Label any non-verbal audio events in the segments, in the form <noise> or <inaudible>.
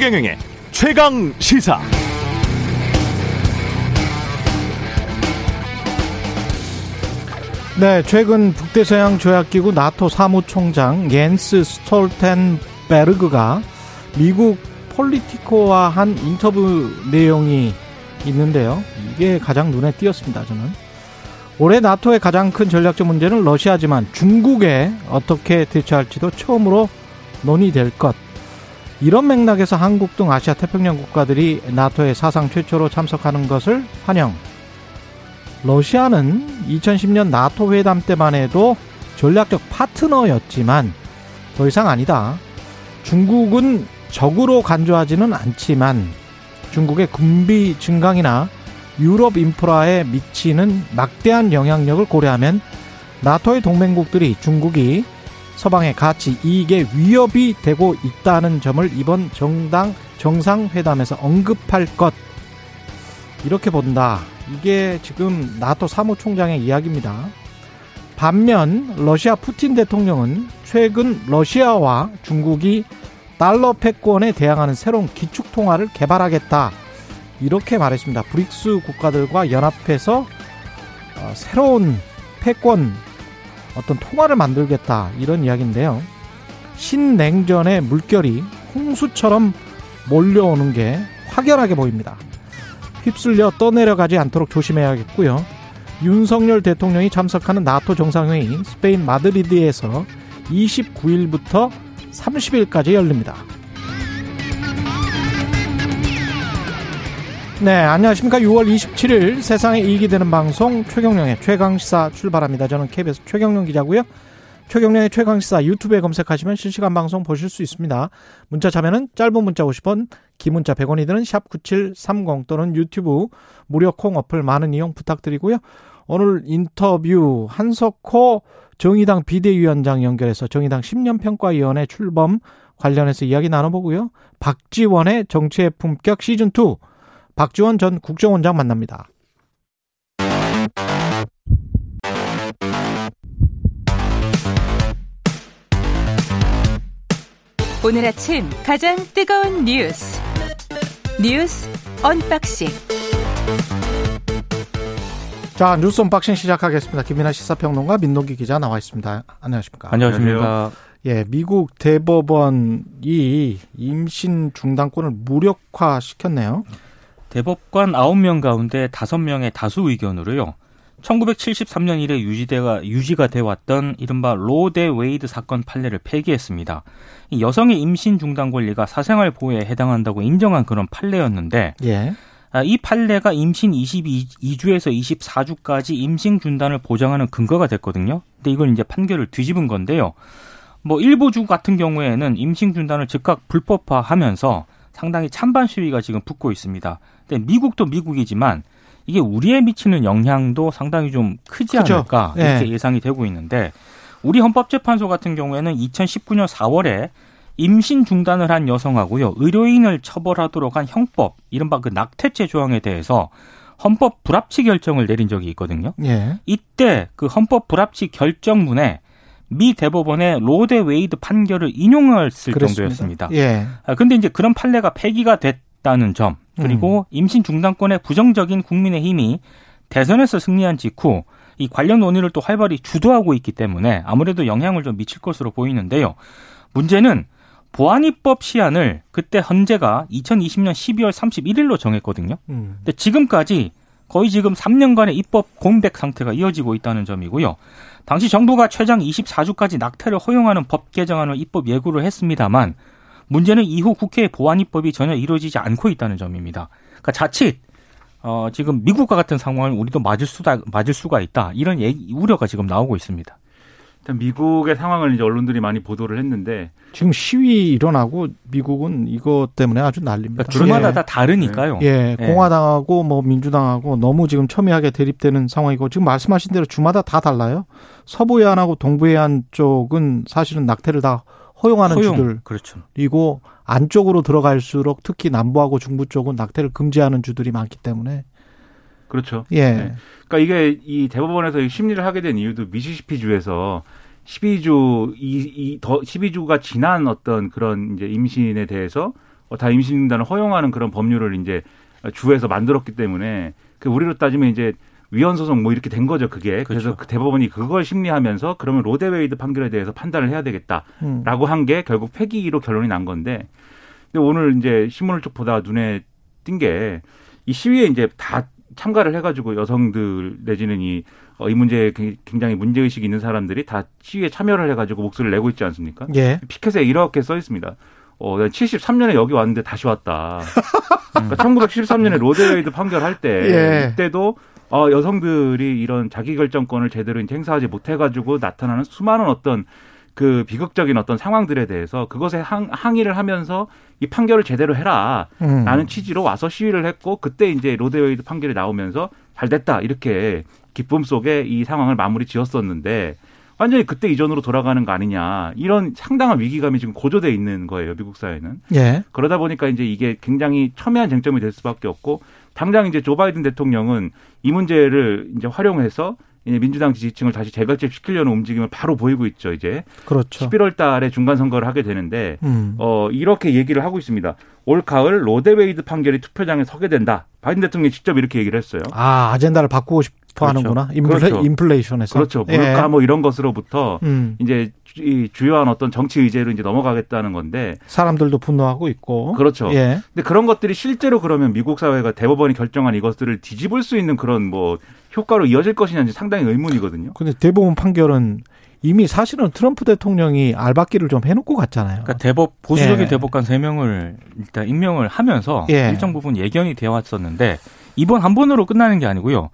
최경영의 최강 시사. 네, 최근 북대서양 조약기구 나토 사무총장 옌스 스톨텐베르그가 미국 폴리티코와 한 인터뷰 내용이 있는데요. 이게 가장 눈에 띄었습니다, 저는. 올해 나토의 가장 큰 전략적 문제는 러시아지만 중국에 어떻게 대처할지도 처음으로 논의될 것. 이런 맥락에서 한국 등 아시아 태평양 국가들이 나토의 사상 최초로 참석하는 것을 환영. 러시아는 2010년 나토 회담 때만 해도 전략적 파트너였지만 더 이상 아니다. 중국은 적으로 간주하지는 않지만 중국의 군비 증강이나 유럽 인프라에 미치는 막대한 영향력을 고려하면 나토의 동맹국들이 중국이 서방의 가치 이익에 위협이 되고 있다는 점을 이번 정당 정상회담에서 언급할 것 이렇게 본다. 이게 지금 나토 사무총장의 이야기입니다. 반면 러시아 푸틴 대통령은 최근 러시아와 중국이 달러 패권에 대항하는 새로운 기축 통화를 개발하겠다. 이렇게 말했습니다. 브릭스 국가들과 연합해서 어, 새로운 패권 어떤 통화를 만들겠다 이런 이야기인데요. 신냉전의 물결이 홍수처럼 몰려오는 게 확연하게 보입니다. 휩쓸려 떠내려가지 않도록 조심해야겠고요. 윤석열 대통령이 참석하는 나토 정상회의 스페인 마드리드에서 29일부터 30일까지 열립니다. 네, 안녕하십니까. 6월 27일 세상에 이익이 되는 방송 최경령의 최강시사 출발합니다. 저는 KBS 최경령 기자고요. 최경령의 최강시사 유튜브에 검색하시면 실시간 방송 보실 수 있습니다. 문자 참여는 짧은 문자 50원, 긴 문자 100원이 드는 샵 9730 또는 유튜브 무료 콩 어플 많은 이용 부탁드리고요. 오늘 인터뷰 한석호 정의당 비대위원장 연결해서 정의당 10년 평가위원회 출범 관련해서 이야기 나눠보고요. 박지원의 정치의 품격 시즌2 박지원 전 국정원장 만납니다. 오늘 아침 가장 뜨거운 뉴스 뉴스 언박싱 자 뉴스 언박싱 시작하겠습니다. 김민하 시사평론가 민동기 기자 나와 있습니다. 안녕하십니까? 안녕하십니까? 예, 미국 대법원이 임신 중단권을 무력화 시켰네요. 대법관 9명 가운데 5명의 다수 의견으로요. 1973년 이래 유지대가 유지가 돼 왔던 이른바 로데 웨이드 사건 판례를 폐기했습니다. 여성의 임신 중단 권리가 사생활 보호에 해당한다고 인정한 그런 판례였는데 예. 아, 이 판례가 임신 22주에서 24주까지 임신 중단을 보장하는 근거가 됐거든요. 근데 이걸 이제 판결을 뒤집은 건데요. 뭐 일부 주 같은 경우에는 임신 중단을 즉각 불법화하면서 상당히 찬반 시위가 지금 붙고 있습니다. 근데 미국도 미국이지만 이게 우리에 미치는 영향도 상당히 좀 크지 크죠. 않을까 이렇게 예. 예상이 되고 있는데 우리 헌법재판소 같은 경우에는 2019년 4월에 임신 중단을 한 여성하고요 의료인을 처벌하도록 한 형법 이른바 그 낙태죄 조항에 대해서 헌법 불합치 결정을 내린 적이 있거든요. 예. 이때 그 헌법 불합치 결정문에 미 대법원의 로 대 웨이드 판결을 인용했을 정도였습니다. 예. 아, 근데 이제 그런 판례가 폐기가 됐다는 점, 그리고 임신 중단권에 부정적인 국민의 힘이 대선에서 승리한 직후 이 관련 논의를 또 활발히 주도하고 있기 때문에 아무래도 영향을 좀 미칠 것으로 보이는데요. 문제는 보완입법 시한을 그때 헌재가 2020년 12월 31일로 정했거든요. 음. 근데 지금까지 거의 지금 3년간의 입법 공백 상태가 이어지고 있다는 점이고요. 당시 정부가 최장 24주까지 낙태를 허용하는 법 개정안을 입법 예고를 했습니다만 문제는 이후 국회의 보완 입법이 전혀 이루어지지 않고 있다는 점입니다. 그러니까 자칫 어, 지금 미국과 같은 상황을 우리도 맞을 수다 맞을 수가 있다 이런 얘기, 우려가 지금 나오고 있습니다. 일단 미국의 상황을 이제 언론들이 많이 보도를 했는데 지금 시위 일어나고 미국은 이것 때문에 아주 난립니다. 그러니까 주마다 예. 다 다르니까요. 예, 예. 공화당하고 뭐 민주당하고 너무 지금 첨예하게 대립되는 상황이고 지금 말씀하신 대로 주마다 다 달라요. 서부 해안하고 동부 해안 쪽은 사실은 낙태를 다 허용하는 허용, 주들 그렇죠. 그리고 안쪽으로 들어갈수록 특히 남부하고 중부 쪽은 낙태를 금지하는 주들이 많기 때문에 그렇죠. 예. 네. 그러니까 이게 이 대법원에서 이 심리를 하게 된 이유도 미시시피 주에서 12주 이, 이더 12주가 지난 어떤 그런 이제 임신에 대해서 어, 다 임신 중단을 허용하는 그런 법률을 이제 주에서 만들었기 때문에 그 우리로 따지면 이제 위헌 소송 뭐 이렇게 된 거죠 그게 그래서 그렇죠. 그 대법원이 그걸 심리하면서 그러면 로데웨이드 판결에 대해서 판단을 해야 되겠다라고 음. 한게 결국 폐기로 결론이 난 건데 근데 오늘 이제 신문을 쭉 보다가 눈에 띈 게 이 시위에 이제 다 참가를 해가지고 여성들 내지는 이, 어, 이 문제에 굉장히 문제의식이 있는 사람들이 다 시위에 참여를 해가지고 목소리를 내고 있지 않습니까? 예. 피켓에 이렇게 써 있습니다. 어, 73년에 여기 왔는데 다시 왔다. <laughs> 그러니까 1973년에 로 대 웨이드 판결할 때 예. 이때도 어, 여성들이 이런 자기결정권을 제대로 이제 행사하지 못해가지고 나타나는 수많은 어떤 그 비극적인 어떤 상황들에 대해서 그것에 항, 항의를 하면서 이 판결을 제대로 해라. 음. 라는 취지로 와서 시위를 했고 그때 이제 로 대 웨이드 판결이 나오면서 잘 됐다. 이렇게 기쁨 속에 이 상황을 마무리 지었었는데 완전히 그때 이전으로 돌아가는 거 아니냐. 이런 상당한 위기감이 지금 고조돼 있는 거예요. 미국 사회는. 예. 그러다 보니까 이제 이게 굉장히 첨예한 쟁점이 될 수밖에 없고 당장 이제 조 바이든 대통령은 이 문제를 이제 활용해서 이제 민주당 지지층을 다시 재결집시키려는 움직임을 바로 보이고 있죠. 이제 그렇죠. 11월 달에 중간 선거를 하게 되는데 음. 어 이렇게 얘기를 하고 있습니다. 올 가을 로데웨이드 판결이 투표장에 서게 된다. 바이든 대통령이 직접 이렇게 얘기를 했어요. 아, 아젠다를 바꾸고 싶어 그렇죠. 하는구나. 인플레, 그렇죠. 인플레이션에서. 그렇죠. 예. 물가 뭐 이런 것으로부터 음. 이제 주- 이 주요한 어떤 정치 의제로 이제 넘어가겠다는 건데 사람들도 분노하고 있고. 그렇죠. 예. 근데 그런 것들이 실제로 그러면 미국 사회가 대법원이 결정한 이것들을 뒤집을 수 있는 그런 뭐 효과로 이어질 것이냐는 상당히 의문이거든요. 근데 대법원 판결은 이미 사실은 트럼프 대통령이 알박기를 좀 해놓고 갔잖아요. 그러니까 대법 보수적인 예. 대법관 세 명을 일단 임명을 하면서 예. 일정 부분 예견이 되어 왔었는데 이번 한 번으로 끝나는 게 아니고요.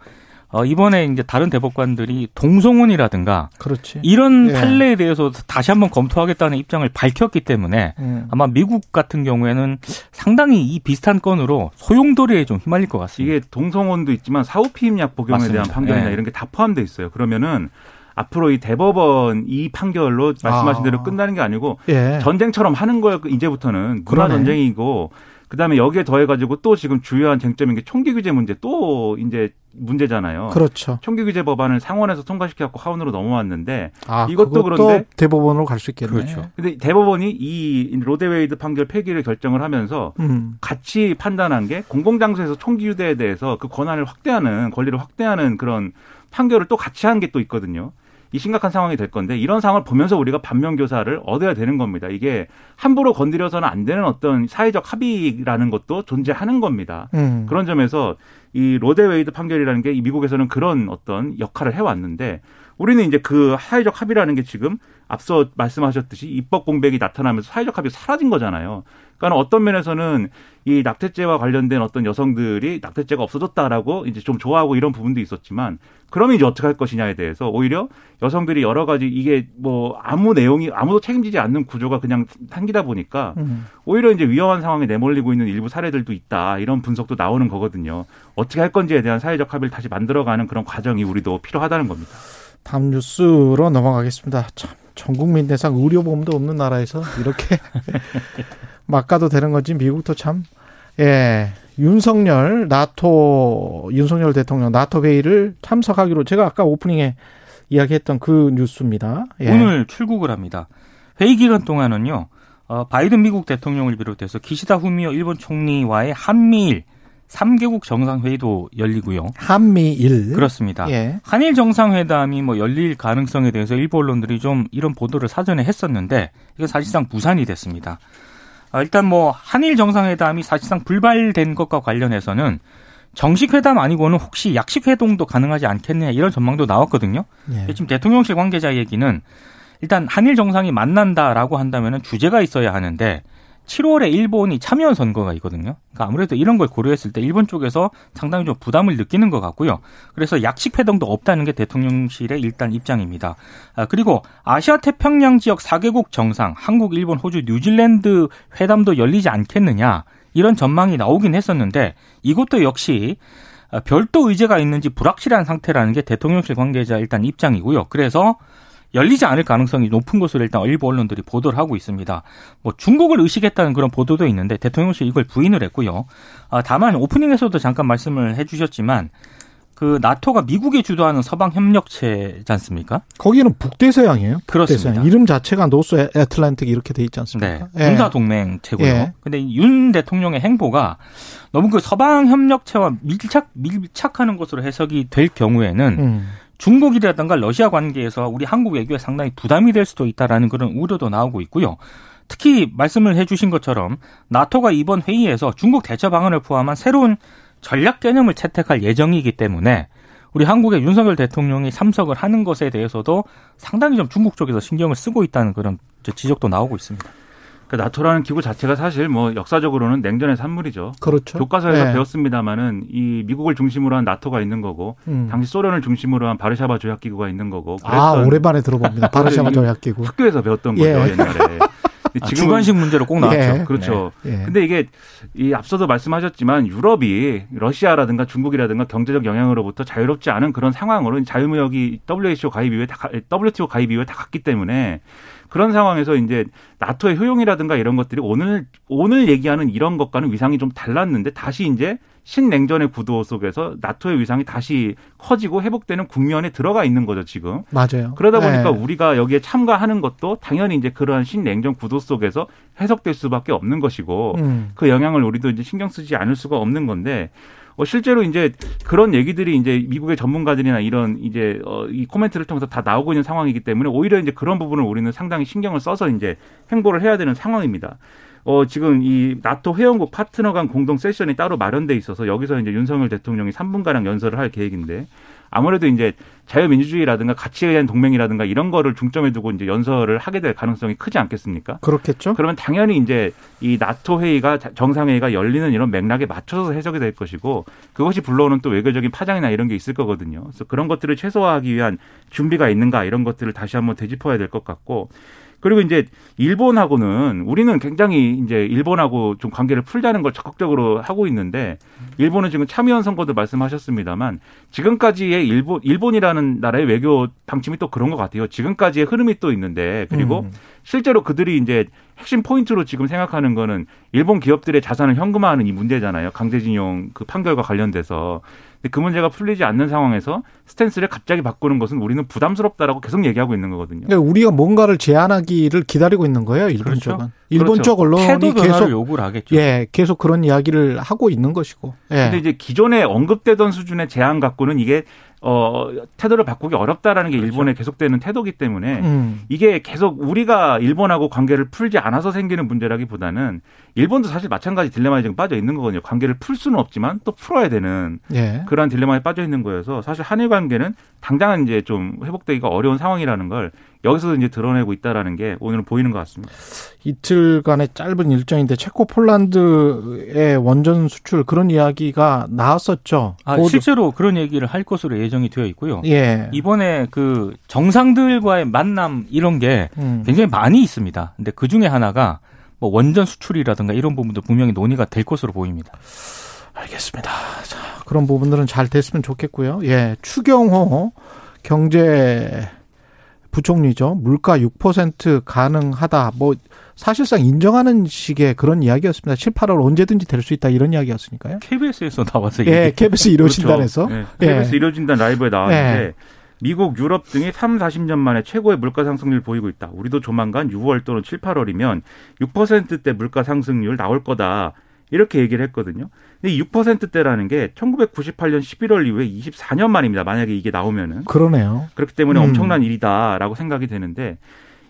어, 이번에 이제 다른 대법관들이 동성혼이라든가 그렇지. 이런 예. 판례에 대해서 다시 한번 검토하겠다는 입장을 밝혔기 때문에 음. 아마 미국 같은 경우에는 상당히 이 비슷한 건으로 소용돌이에 좀 휘말릴 것 같습니다. 이게 동성혼도 있지만 사후 피임약 복용에 맞습니다. 대한 판결이나 예. 이런 게 다 포함돼 있어요. 그러면은 앞으로 이 대법원 이 판결로 말씀하신 아. 대로 끝나는 게 아니고 예. 전쟁처럼 하는 거예요. 이제부터는 문화. 전쟁이고 그다음에 여기에 더해 가지고 또 지금 주요한 쟁점인 게 총기 규제 문제 또 이제 문제잖아요. 그렇죠. 총기 규제 법안을 상원에서 통과시켜갖고 하원으로 넘어왔는데 아, 이것도 그런데- 대법원으로 갈 수 있겠네. 그렇죠. 근데 대법원이 이 로 대 웨이드 판결 폐기를 결정을 하면서 음. 같이 판단한 게 공공장소에서 총기 휴대에 대해서 그 권한을 확대하는 권리를 확대하는 그런 판결을 또 같이 한 게 또 있거든요. 이 심각한 상황이 될 건데 이런 상황을 보면서 우리가 반면 교사를 얻어야 되는 겁니다. 이게 함부로 건드려서는 안 되는 어떤 사회적 합의라는 것도 존재하는 겁니다. 음. 그런 점에서 이 로 대 웨이드 판결이라는 게 이 미국에서는 그런 어떤 역할을 해왔는데 우리는 이제 그 사회적 합의라는 게 지금 앞서 말씀하셨듯이 입법 공백이 나타나면서 사회적 합의가 사라진 거잖아요. 그러니까 어떤 면에서는 이 낙태죄와 관련된 어떤 여성들이 낙태죄가 없어졌다라고 이제 좀 좋아하고 이런 부분도 있었지만 그러면 이제 어떻게 할 것이냐에 대해서 오히려 여성들이 여러 가지 이게 뭐 아무 내용이 아무도 책임지지 않는 구조가 그냥 생기다 보니까 음. 오히려 이제 위험한 상황에 내몰리고 있는 일부 사례들도 있다. 이런 분석도 나오는 거거든요. 어떻게 할 건지에 대한 사회적 합의를 다시 만들어가는 그런 과정이 우리도 필요하다는 겁니다. 다음 뉴스로 넘어가겠습니다. 참, 전 국민 대상 의료보험도 없는 나라에서 이렇게 <laughs> 막 가도 되는 건지 미국도 참, 예, 윤석열, 나토, 윤석열 대통령 나토 회의를 참석하기로 제가 아까 오프닝에 이야기했던 그 뉴스입니다. 예. 오늘 출국을 합니다. 회의 기간 동안은요. 어, 바이든 미국 대통령을 비롯해서 기시다 후미오 일본 총리와의 한미일 3개국 정상회의도 열리고요. 한미일. 그렇습니다. 예. 한일 정상회담이 뭐 열릴 가능성에 대해서 일부 언론들이 좀 이런 보도를 사전에 했었는데 이게 사실상 부산이 됐습니다. 아, 일단 뭐 한일 정상회담이 사실상 불발된 것과 관련해서는 정식 회담 아니고는 혹시 약식 회동도 가능하지 않겠느냐 이런 전망도 나왔거든요. 예. 지금 대통령실 관계자 얘기는 일단 한일 정상이 만난다라고 한다면은 주제가 있어야 하는데 7월에 일본이 참여연 선거가 있거든요. 그러니까 아무래도 이런 걸 고려했을 때 일본 쪽에서 상당히 좀 부담을 느끼는 것 같고요. 그래서 약식 회동도 없다는 게 대통령실의 일단 입장입니다. 아, 그리고 아시아 태평양 지역 4개국 정상, 한국, 일본, 호주, 뉴질랜드 회담도 열리지 않겠느냐 이런 전망이 나오긴 했었는데 이것도 역시 아, 별도 의제가 있는지 불확실한 상태라는 게 대통령실 관계자 일단 입장이고요. 그래서 열리지 않을 가능성이 높은 것으로 일단 일부 언론들이 보도를 하고 있습니다. 뭐 중국을 의식했다는 그런 보도도 있는데 대통령실 이걸 부인을 했고요. 아, 다만 오프닝에서도 잠깐 말씀을 해주셨지만 그 나토가 미국이 주도하는 서방 협력체지 않습니까? 거기는 북대서양이에요. 그렇습니다. 이름 자체가 노스 애틀란틱 이렇게 돼 있지 않습니까? 네. 군사 동맹 체고요. 예. 근데 이윤 대통령의 행보가 너무 그 서방 협력체와 밀착 밀착하는 것으로 해석이 될 경우에는 음. 중국이라든가 러시아 관계에서 우리 한국 외교에 상당히 부담이 될 수도 있다라는 그런 우려도 나오고 있고요. 특히 말씀을 해주신 것처럼 나토가 이번 회의에서 중국 대처 방안을 포함한 새로운 전략 개념을 채택할 예정이기 때문에 우리 한국의 윤석열 대통령이 참석을 하는 것에 대해서도 상당히 좀 중국 쪽에서 신경을 쓰고 있다는 그런 지적도 나오고 있습니다. 그 나토라는 기구 자체가 사실 뭐 역사적으로는 냉전의 산물이죠. 그렇죠. 교과서에서 예. 배웠습니다마는 이 미국을 중심으로 한 나토가 있는 거고 음. 당시 소련을 중심으로 한 바르샤바 조약 기구가 있는 거고 아, 오랜만에 들어봅니다. 바르샤바 조약 기구. 학교에서 배웠던 거죠 예. 옛날에. 아, 주관식 문제로 꼭 나왔죠. 예. 그렇죠. 예. 근데 이게 이 앞서도 말씀하셨지만 유럽이 러시아라든가 중국이라든가 경제적 영향으로부터 자유롭지 않은 그런 상황으로 자유무역이 WHO 가입 이후에 다 가- WTO 가입 이후에 다 갔기 때문에 그런 상황에서 이제 나토의 효용이라든가 이런 것들이 오늘 오늘 얘기하는 이런 것과는 위상이 좀 달랐는데 다시 이제 신냉전의 구도 속에서 나토의 위상이 다시 커지고 회복되는 국면에 들어가 있는 거죠 지금. 맞아요. 그러다 보니까 예. 우리가 여기에 참가하는 것도 당연히 이제 그러한 신냉전 구도 속에서 해석될 수밖에 없는 것이고 음. 그 영향을 우리도 이제 신경 쓰지 않을 수가 없는 건데 어, 실제로 이제 그런 얘기들이 이제 미국의 전문가들이나 이런 이제 어, 이 코멘트를 통해서 다 나오고 있는 상황이기 때문에 오히려 이제 그런 부분을 우리는 상당히 신경을 써서 이제 행보를 해야 되는 상황입니다. 어, 지금 이 나토 회원국 파트너 간 공동 세션이 따로 마련돼 있어서 여기서 이제 윤석열 대통령이 3분가량 연설을 할 계획인데 아무래도 이제 자유민주주의라든가 가치에 대한 동맹이라든가 이런 거를 중점에 두고 이제 연설을 하게 될 가능성이 크지 않겠습니까? 그렇겠죠. 그러면 당연히 이제 이 나토 회의가 정상회의가 열리는 이런 맥락에 맞춰서 해석이 될 것이고 그것이 불러오는 또 외교적인 파장이나 이런 게 있을 거거든요. 그래서 그런 것들을 최소화하기 위한 준비가 있는가 이런 것들을 다시 한번 되짚어야 될 것 같고 그리고 이제 일본하고는 우리는 굉장히 이제 일본하고 좀 관계를 풀자는 걸 적극적으로 하고 있는데 일본은 지금 참의원 선거도 말씀하셨습니다만 지금까지의 일본 일본이라는 나라의 외교 방침이 또 그런 것 같아요. 지금까지의 흐름이 또 있는데 그리고 음. 실제로 그들이 이제 핵심 포인트로 지금 생각하는 거는 일본 기업들의 자산을 현금화하는 이 문제잖아요. 강제징용 그 판결과 관련돼서. 근데 그 문제가 풀리지 않는 상황에서 스탠스를 갑자기 바꾸는 것은 우리는 부담스럽다라고 계속 얘기하고 있는 거거든요. 그러니까 우리가 뭔가를 제안하기를 기다리고 있는 거예요. 일본 그렇죠. 쪽은. 일본 그렇죠. 쪽 언론이 계속 요구를 하겠죠. 예, 계속 그런 이야기를 하고 있는 것이고. 예. 근데 이제 기존에 언급되던 수준의 제안 갖고는 이게 어 태도를 바꾸기 어렵다라는 게 일본의 계속되는 태도기 때문에 음. 이게 계속 우리가 일본하고 관계를 풀지 않아서 생기는 문제라기보다는 일본도 사실 마찬가지 딜레마에 지금 빠져 있는 거거든요. 관계를 풀 수는 없지만 또 풀어야 되는 예. 그러한 딜레마에 빠져 있는 거여서 사실 한일 관계는 당장은 이제 좀 회복되기가 어려운 상황이라는 걸 여기서도 이제 드러내고 있다라는 게 오늘은 보이는 것 같습니다. 이틀간의 짧은 일정인데 체코 폴란드의 원전 수출 그런 이야기가 나왔었죠. 아, 곧- 실제로 그런 얘기를 할 것으로 예정이 되어 있고요. 예. 이번에 그 정상들과의 만남 이런 게 음. 굉장히 많이 있습니다. 근데 그 중에 하나가 뭐 원전 수출이라든가 이런 부분도 분명히 논의가 될 것으로 보입니다. 알겠습니다. 자, 그런 부분들은 잘 됐으면 좋겠고요. 예. 추경호 경제 부총리죠. 물가 6% 가능하다. 뭐 사실상 인정하는 식의 그런 이야기였습니다. 7, 8월 언제든지 될 수 있다 이런 이야기였으니까요. KBS에서 나와서 예, 얘기. KBS 이루어진단에서 그렇죠. 네. KBS 예. 이루어진단 라이브에 나왔는데 예. 미국, 유럽 등이 3, 40년 만에 최고의 물가 상승률 보이고 있다. 우리도 조만간 6월 또는 7, 8월이면 6%대 물가 상승률 나올 거다. 이렇게 얘기를 했거든요. 근데 이 6%대라는 게 1998년 11월 이후에 24년 만입니다. 만약에 이게 나오면은. 그러네요. 그렇기 때문에 음. 엄청난 일이다라고 생각이 되는데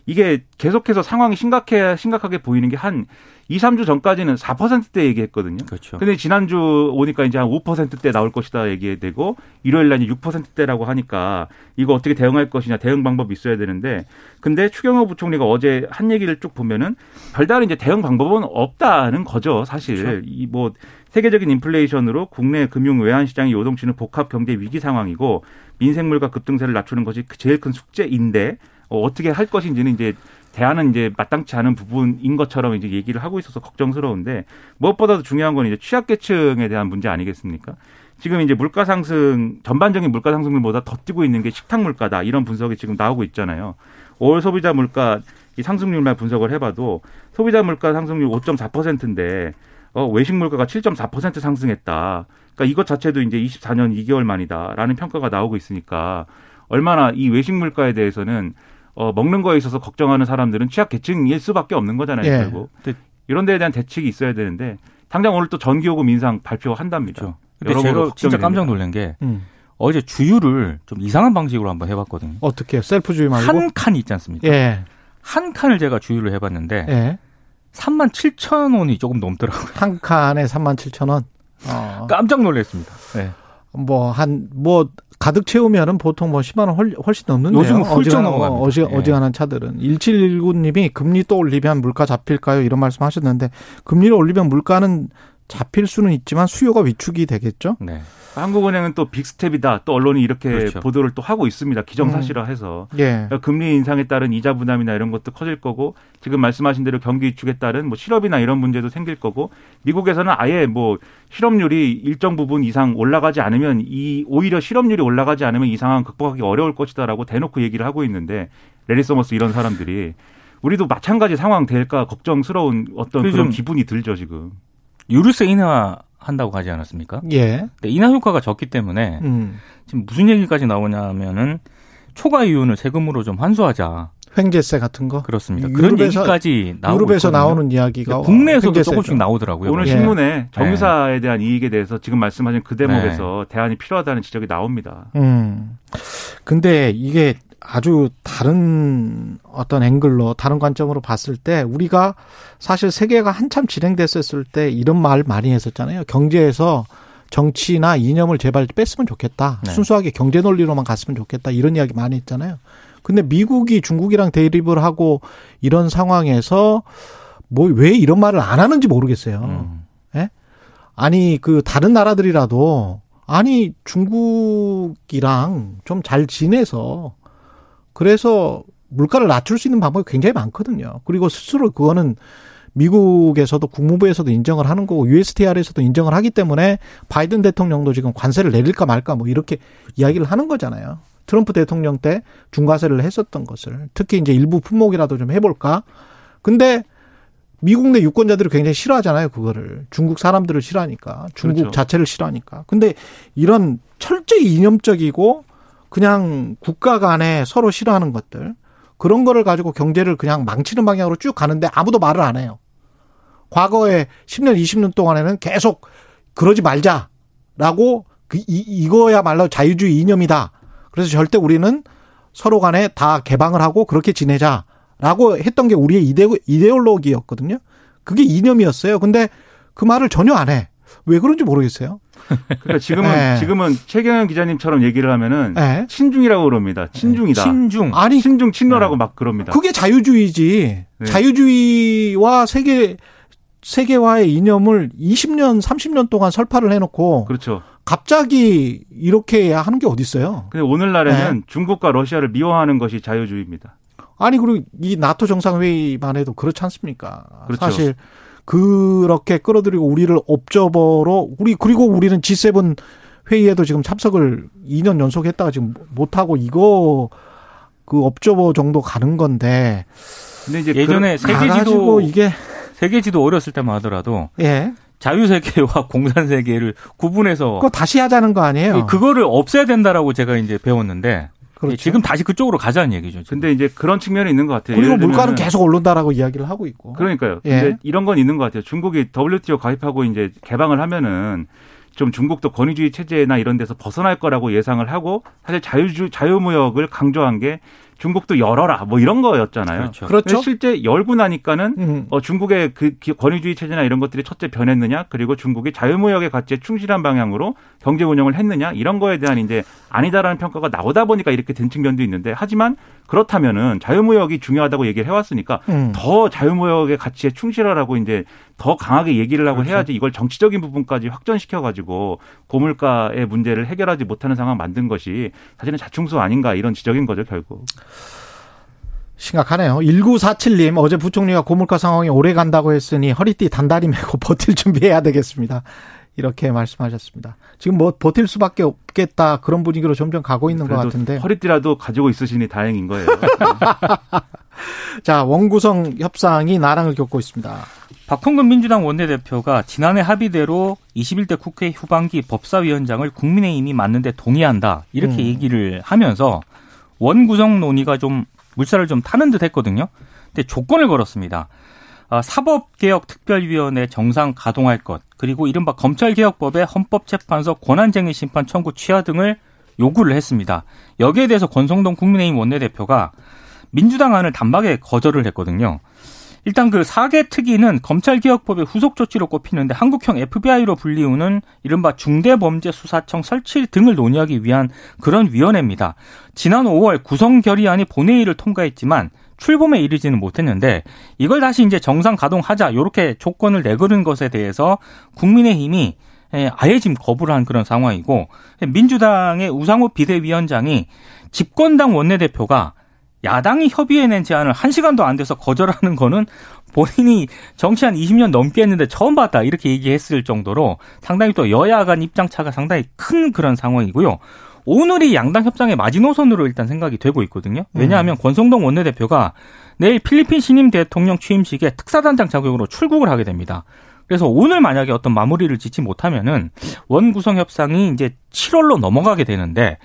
이게 계속해서 상황이 심각해 심각하게 보이는 게 한 2, 3주 전까지는 4%대 얘기했거든요. 그렇죠. 근데 지난주 오니까 이제 한 5%대 나올 것이다 얘기되고 일요일 날 6%대라고 하니까 이거 어떻게 대응할 것이냐 대응 방법이 있어야 되는데 근데 추경호 부총리가 어제 한 얘기를 쭉 보면은 별다른 이제 대응 방법은 없다는 거죠 사실 그렇죠. 이뭐 세계적인 인플레이션으로 국내 금융 외환 시장이 요동치는 복합 경제 위기 상황이고 민생 물가 급등세를 낮추는 것이 제일 큰 숙제인데 어, 어떻게 할 것인지는 이제 대안은 이제 마땅치 않은 부분인 것처럼 이제 얘기를 하고 있어서 걱정스러운데 무엇보다도 중요한 건 이제 취약계층에 대한 문제 아니겠습니까? 지금 이제 물가 상승 전반적인 물가 상승률보다 더 뛰고 있는 게 식탁 물가다 이런 분석이 지금 나오고 있잖아요. 5월 소비자 물가 이 상승률만 분석을 해봐도 소비자 물가 상승률 5.4%인데 어, 외식 물가가 7.4% 상승했다. 그러니까 이것 자체도 이제 24년 2개월 만이다라는 평가가 나오고 있으니까 얼마나 이 외식 물가에 대해서는 어, 먹는 거에 있어서 걱정하는 사람들은 취약 계층일 수밖에 없는 거잖아요. 예. 결국. 이런 데에 대한 대책이 있어야 되는데 당장 오늘 또 전기요금 인상 발표한답니다. 그렇죠. 근데 제가 진짜 깜짝. 놀란 게 음. 어제 주유를 좀 이상한 방식으로 한번 해봤거든요. 어떻게 셀프 주의 말고? 한칸 있지 않습니까? 예. 한 칸을 제가 주유를 해봤는데 예. 3만 7천 원이 조금 넘더라고요. 한 칸에 3만 7천 원. 어. 깜짝 놀랐습니다. 네. 뭐, 한, 뭐, 가득 채우면은 보통 뭐 10만 원 훨- 훨씬 넘는데요. 요즘은 훌쩍 넘어갑니다. 어지, 예. 어지간한 차들은. 1719님이 금리 또 올리면 물가 잡힐까요? 이런 말씀 하셨는데, 금리를 올리면 물가는 잡힐 수는 있지만 수요가 위축이 되겠죠? 네. 한국은행은 또 빅스텝이다. 또 언론이 이렇게 그렇죠. 보도를 또 하고 있습니다. 기정사실화해서. 예. 그러니까 금리 인상에 따른 이자 부담이나 이런 것도 커질 거고 지금 말씀하신 대로 경기 위축에 따른 뭐 실업이나 이런 문제도 생길 거고 미국에서는 아예 뭐 실업률이 일정 부분 이상 올라가지 않으면 이 오히려 실업률이 올라가지 않으면 이 상황 극복하기 어려울 것이다라고 대놓고 얘기를 하고 있는데 래리 서머스 이런 사람들이 우리도 마찬가지 상황 될까 걱정스러운 어떤 그런 좀- 기분이 들죠 지금. 유류세 인하 한다고 하지 않았습니까? 예. 근데 인하 효과가 적기 때문에 음. 지금 무슨 얘기까지 나오냐면은 초과 이윤을 세금으로 좀 환수하자. 횡재세 같은 거. 그렇습니다. 그런 유럽에서- 얘기까지 나오고 유럽에서 있거든요. 나오는 이야기가 국내에서도 횡재세죠. 조금씩 나오더라고요. 오늘 예. 신문에 정유사에 대한 이익에 대해서 지금 말씀하신 그 대목에서 네. 대안이 필요하다는 지적이 나옵니다. 음. 근데 이게 아주 다른 어떤 앵글로 다른 관점으로 봤을 때 우리가 사실 세계가 한참 진행됐었을 때 이런 말 많이 했었잖아요. 경제에서 정치나 이념을 제발 뺐으면 좋겠다. 네. 순수하게 경제 논리로만 갔으면 좋겠다. 이런 이야기 많이 했잖아요. 근데 미국이 중국이랑 대립을 하고 이런 상황에서 뭐 왜 이런 말을 안 하는지 모르겠어요. 음. 아니 그 다른 나라들이라도 아니 중국이랑 좀 잘 지내서 그래서 물가를 낮출 수 있는 방법이 굉장히 많거든요. 그리고 스스로 그거는 미국에서도 국무부에서도 인정을 하는 거고 USTR에서도 인정을 하기 때문에 바이든 대통령도 지금 관세를 내릴까 말까 뭐 이렇게 이야기를 하는 거잖아요. 트럼프 대통령 때 중과세를 했었던 것을 특히 이제 일부 품목이라도 좀 해볼까. 근데 미국 내 유권자들이 굉장히 싫어하잖아요, 그거를. 중국 사람들을 싫어하니까. 중국 그렇죠. 자체를 싫어하니까. 근데 이런 철저히 이념적이고 그냥 국가 간에 서로 싫어하는 것들. 그런 거를 가지고 경제를 그냥 망치는 방향으로 쭉 가는데 아무도 말을 안 해요. 과거에 10년, 20년 동안에는 계속 그러지 말자라고 그, 이, 이거야말로 자유주의 이념이다. 그래서 절대 우리는 서로 간에 다 개방을 하고 그렇게 지내자라고 했던 게 우리의 이데, 이데올로기였거든요. 그게 이념이었어요. 근데 그 말을 전혀 안 해. 왜 그런지 모르겠어요. 그러니까 지금은 네. 지금은 최경영 기자님처럼 얘기를 하면은 네. 친중이라고 그럽니다. 친중이다. 친중. 아니, 친중 친노라고 막 그럽니다. 그게 자유주의지. 네. 자유주의와 세계, 세계화의 이념을 20년, 30년 동안 설파를 해놓고 그렇죠. 갑자기 이렇게 하는 게 어딨어요. 근데 오늘날에는 네. 중국과 러시아를 미워하는 것이 자유주의입니다. 아니 그리고 이 나토 정상회의만 해도 그렇지 않습니까? 그렇죠. 사실 그렇게 끌어들이고 우리를 옵저버로 우리 그리고 우리는 G7 회의에도 지금 참석을 2년 연속 했다가 지금 못 하고 이거 그 옵저버 정도 가는 건데 근데 이제 예전에 그, 세계지도 이게 세계지도 어렸을 때만 하더라도 예 자유 세계와 <laughs> 공산 세계를 구분해서 그거 다시 하자는 거 아니에요? 그거를 없애야 된다라고 제가 이제 배웠는데 그렇죠. 지금 다시 그쪽으로 가자는 얘기죠. 지금. 근데 이제 그런 측면이 있는 것 같아요. 그리고 예를 물가는 계속 오른다라고 이야기를 하고 있고. 그러니까요. 예. 근데 이런 건 있는 것 같아요. 중국이 WTO 가입하고 이제 개방을 하면은 좀 중국도 권위주의 체제나 이런 데서 벗어날 거라고 예상을 하고 사실 자유주 자유무역을 강조한 게 중국도 열어라 뭐 이런 거였잖아요. 그렇죠. 그렇죠. 실제 열고 나니까는 음. 어, 중국의 그 기- 권위주의 체제나 이런 것들이 첫째 변했느냐, 그리고 중국이 자유무역의 가치에 충실한 방향으로 경제 운영을 했느냐, 이런 거에 대한 이제 아니다라는 평가가 나오다 보니까 이렇게 된 측면도 있는데, 하지만 그렇다면은 자유무역이 중요하다고 얘기를 해왔으니까 음. 더 자유무역의 가치에 충실하라고 이제 더 강하게 얘기를 하고 그렇죠. 해야지 이걸 정치적인 부분까지 확전시켜 가지고 고물가의 문제를 해결하지 못하는 상황 만든 것이 사실은 자충수 아닌가 이런 지적인 거죠, 결국. 심각하네요. 1947님, 어제 부총리가 고물가 상황이 오래 간다고 했으니 허리띠 단단히 메고 버틸 준비해야 되겠습니다. 이렇게 말씀하셨습니다. 지금 뭐 버틸 수밖에 없겠다 그런 분위기로 점점 가고 있는 것 같은데. 허리띠라도 가지고 있으시니 다행인 거예요. <laughs> 자, 원구성 협상이 나랑을 겪고 있습니다. 박홍근 민주당 원내대표가 지난해 합의대로 21대 국회 후반기 법사위원장을 국민의힘이 맡는데 동의한다 이렇게 음. 얘기를 하면서 원 구성 논의가 좀 물살을 좀 타는 듯 했거든요. 근데 조건을 걸었습니다. 아, 사법개혁특별위원회 정상 가동할 것, 그리고 이른바 검찰개혁법의 헌법재판소 권한쟁의 심판 청구 취하 등을 요구를 했습니다. 여기에 대해서 권성동 국민의힘 원내대표가 민주당 안을 단박에 거절을 했거든요. 일단 그 사개 특위는 검찰개혁법의 후속 조치로 꼽히는데 한국형 FBI로 불리우는 이른바 중대범죄수사청 설치 등을 논의하기 위한 그런 위원회입니다. 지난 5월 구성 결의안이 본회의를 통과했지만 출범에 이르지는 못했는데 이걸 다시 이제 정상 가동하자 이렇게 조건을 내걸은 것에 대해서 국민의힘이 예, 아예 지금 거부를 한 그런 상황이고 민주당의 우상호 비대위원장이 집권당 원내대표가 야당이 협의해낸 제안을 한 시간도 안 돼서 거절하는 거는 본인이 정치 한 20년 넘게 했는데 처음 봤다 이렇게 얘기했을 정도로 상당히 또 여야 간 입장 차가 상당히 큰 그런 상황이고요. 오늘이 양당 협상의 마지노선으로 일단 생각이 되고 있거든요. 왜냐하면 권성동 원내대표가 내일 필리핀 신임 대통령 취임식에 특사단장 자격으로 출국을 하게 됩니다. 그래서 오늘 만약에 어떤 마무리를 짓지 못하면은 원 구성 협상이 이제 7월로 넘어가게 되는데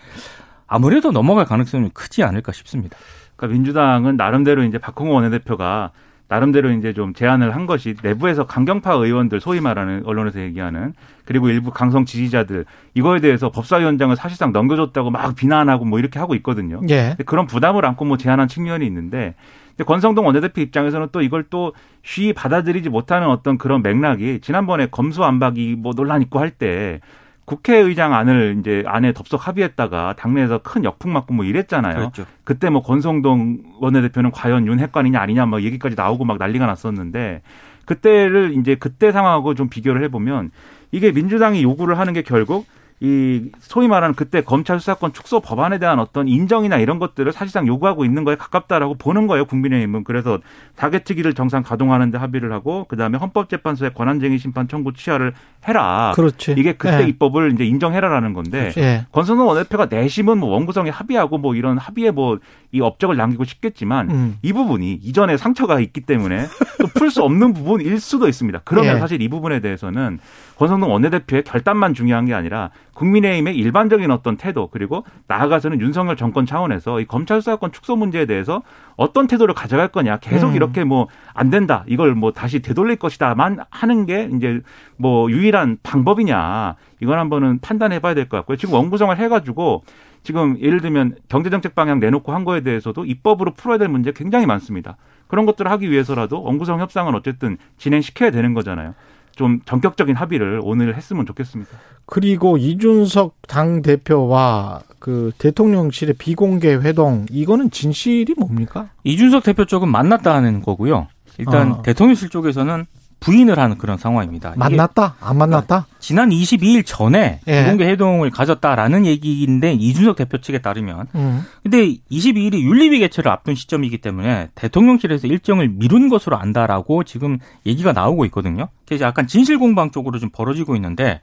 아무래도 넘어갈 가능성이 크지 않을까 싶습니다. 그러니까 민주당은 나름대로 이제 박홍호 원내대표가 나름대로 이제 좀 제안을 한 것이 내부에서 강경파 의원들 소위 말하는 언론에서 얘기하는 그리고 일부 강성 지지자들 이거에 대해서 법사위원장을 사실상 넘겨줬다고 막 비난하고 뭐 이렇게 하고 있거든요. 예. 그런 부담을 안고 뭐 제안한 측면이 있는데 근데 권성동 원내대표 입장에서는 또 이걸 또 쉬이 받아들이지 못하는 어떤 그런 맥락이 지난번에 검수안박이 뭐 논란 있고 할 때 국회의장 안을 이제 안에 덥석 합의했다가 당내에서 큰 역풍 맞고 뭐 이랬잖아요. 그렇죠. 그때 뭐 권성동 원내대표는 과연 윤 핵관이냐 아니냐 막 얘기까지 나오고 막 난리가 났었는데 그때를 이제 그때 상황하고 좀 비교를 해보면 이게 민주당이 요구를 하는 게 결국 이 소위 말하는 그때 검찰 수사권 축소 법안에 대한 어떤 인정이나 이런 것들을 사실상 요구하고 있는 거에 가깝다라고 보는 거예요 국민의힘은 그래서 다개특위를 정상 가동하는데 합의를 하고 그 다음에 헌법재판소의 권한쟁의 심판 청구 취하를 해라. 그렇지. 이게 그때 예. 입법을 이제 인정해라라는 건데 예. 권성동 원내대표가 내심은 뭐 원구성에 합의하고 뭐 이런 합의에 뭐 이 업적을 남기고 싶겠지만 음. 이 부분이 이전에 상처가 있기 때문에 또 풀 수 없는 부분일 수도 있습니다. 그러면 예. 사실 이 부분에 대해서는 권성동 원내대표의 결단만 중요한 게 아니라 국민의힘의 일반적인 어떤 태도 그리고 나아가서는 윤석열 정권 차원에서 이 검찰 수사권 축소 문제에 대해서 어떤 태도를 가져갈 거냐 계속 음. 이렇게 뭐 안 된다 이걸 뭐 다시 되돌릴 것이다만 하는 게 이제 뭐 유일한 방법이냐 이걸 한번은 판단해 봐야 될 것 같고요. 지금 원구성을 해가지고 지금 예를 들면 경제정책 방향 내놓고 한 거에 대해서도 입법으로 풀어야 될 문제 굉장히 많습니다. 그런 것들을 하기 위해서라도 원구성 협상은 어쨌든 진행시켜야 되는 거잖아요. 좀 전격적인 합의를 오늘 했으면 좋겠습니다. 그리고 이준석 당 대표와 그 대통령실의 비공개 회동 이거는 진실이 뭡니까? 이준석 대표 쪽은 만났다 하는 거고요. 일단 어. 대통령실 쪽에서는 부인을 하는 그런 상황입니다. 만났다? 안 만났다? 지난 22일 전에 예. 비공개 회동을 가졌다라는 얘기인데 이준석 대표 측에 따르면 음. 근데 22일이 윤리위 개최를 앞둔 시점이기 때문에 대통령실에서 일정을 미룬 것으로 안다라고 지금 얘기가 나오고 있거든요. 그래서 약간 진실 공방 쪽으로 좀 벌어지고 있는데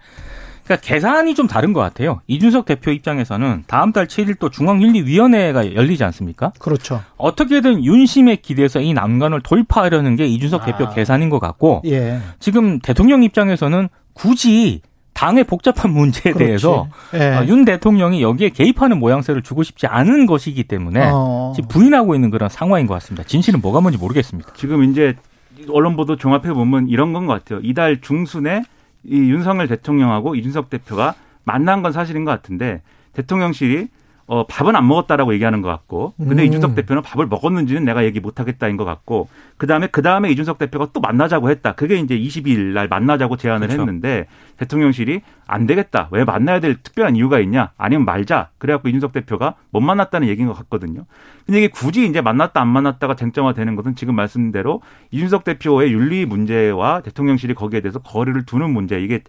그러니까 계산이 좀 다른 것 같아요. 이준석 대표 입장에서는 다음 달 7일 또 중앙윤리위원회가 열리지 않습니까? 그렇죠. 어떻게든 윤심에 기대서 이 난관을 돌파하려는 게 이준석 대표 아. 계산인 것 같고 예. 지금 대통령 입장에서는 굳이 당의 복잡한 문제에 그렇지. 대해서 예. 어, 윤 대통령이 여기에 개입하는 모양새를 주고 싶지 않은 것이기 때문에 어. 지금 부인하고 있는 그런 상황인 것 같습니다. 진실은 뭐가 뭔지 모르겠습니다. 지금 이제 언론 보도 종합해 보면 이런 건 것 같아요. 이달 중순에 이 윤석열 대통령하고 이준석 대표가 만난 건 사실인 것 같은데 대통령실이 어, 밥은 안 먹었다라고 얘기하는 것 같고, 근데 음. 이준석 대표는 밥을 먹었는지는 내가 얘기 못 하겠다인 것 같고, 그 다음에, 그 다음에 이준석 대표가 또 만나자고 했다. 그게 이제 22일 날 만나자고 제안을 그렇죠. 했는데, 대통령실이 안 되겠다. 왜 만나야 될 특별한 이유가 있냐? 아니면 말자. 그래갖고 이준석 대표가 못 만났다는 얘기인 것 같거든요. 근데 이게 굳이 이제 만났다 안 만났다가 쟁점화 되는 것은 지금 말씀대로 이준석 대표의 윤리 문제와 대통령실이 거기에 대해서 거리를 두는 문제, 이게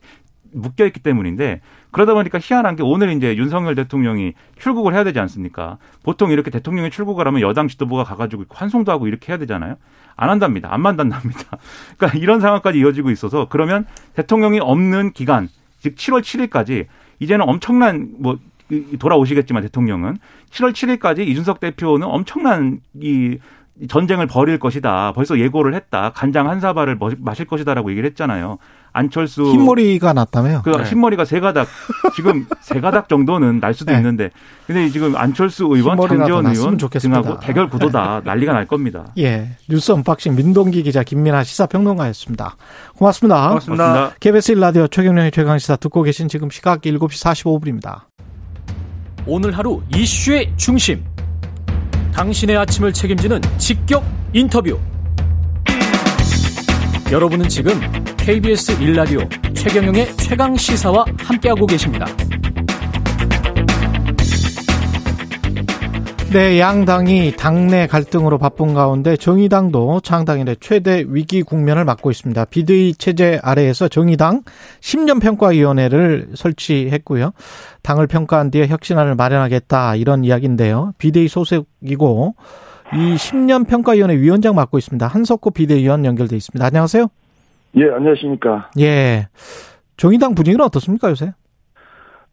묶여 있기 때문인데 그러다 보니까 희한한 게 오늘 이제 윤석열 대통령이 출국을 해야 되지 않습니까? 보통 이렇게 대통령이 출국을 하면 여당 지도부가 가가지고 환송도 하고 이렇게 해야 되잖아요. 안 한답니다. 안 만난답니다. <laughs> 그러니까 이런 상황까지 이어지고 있어서 그러면 대통령이 없는 기간, 즉 7월 7일까지 이제는 엄청난 뭐 이- 돌아오시겠지만 대통령은 7월 7일까지 이준석 대표는 엄청난 이 전쟁을 벌일 것이다. 벌써 예고를 했다. 간장 한 사발을 마실 것이다라고 얘기를 했잖아요. 안철수 흰머리가 났다며요. 그 네. 흰머리가 세 가닥 지금 세 가닥 정도는 날 수도 네. 있는데 근데 지금 안철수 의원, 장제원 의원 좋겠습니다. 등하고 대결 구도다 난리가 날 겁니다. 예. 뉴스 언박싱 민동기 기자 김민아 시사평론가였습니다. 고맙습니다. 고맙습니다. KBS 1라디오 최경영의 최강시사 듣고 계신 지금 시각 7시 45분입니다. 오늘 하루 이슈의 중심. 당신의 아침을 책임지는 직격 인터뷰. 여러분은 지금 KBS 1라디오 최경영의 최강 시사와 함께하고 계십니다. 네, 양당이 당내 갈등으로 바쁜 가운데 정의당도 창당 이래 최대 위기 국면을 맞고 있습니다. 비대위 체제 아래에서 정의당 10년 평가위원회를 설치했고요. 당을 평가한 뒤에 혁신안을 마련하겠다 이런 이야기인데요. 비대위 소속이고 이 10년 평가위원회 위원장 맡고 있습니다. 한석호 비대위원 연결돼 있습니다. 안녕하세요. 예, 안녕하십니까. 예. 정의당 분위기는 어떻습니까 요새?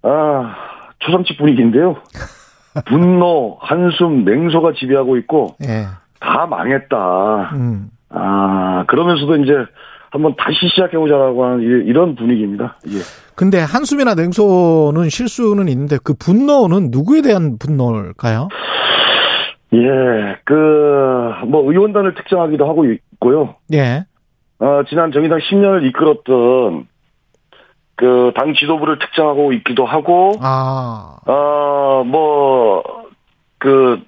아, 초상집 분위기인데요. <laughs> 분노, 한숨, 냉소가 지배하고 있고, 예. 다 망했다. 음. 아, 그러면서도 이제 한번 다시 시작해보자라고 하는 이- 이런 분위기입니다. 예. 근데 한숨이나 냉소는 실수는 있는데 그 분노는 누구에 대한 분노일까요? 예, 그, 뭐, 의원단을 특정하기도 하고 있고요. 예. 어, 지난 정의당 10년을 이끌었던 그 당 지도부를 특정하고 있기도 하고, 아. 어, 뭐, 그,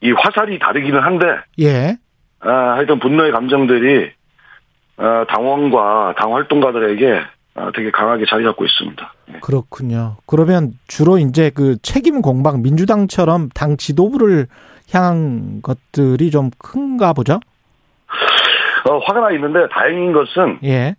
이 화살이 다르기는 한데, 예. 아, 하여튼 분노의 감정들이 어, 당원과 당 활동가들에게 어, 되게 강하게 자리 잡고 있습니다. 그렇군요. 그러면 주로 이제 그 책임 공방 민주당처럼 당 지도부를 향한 것들이 좀 큰가 보죠? 어, 화가 나 있는데 다행인 것은 예.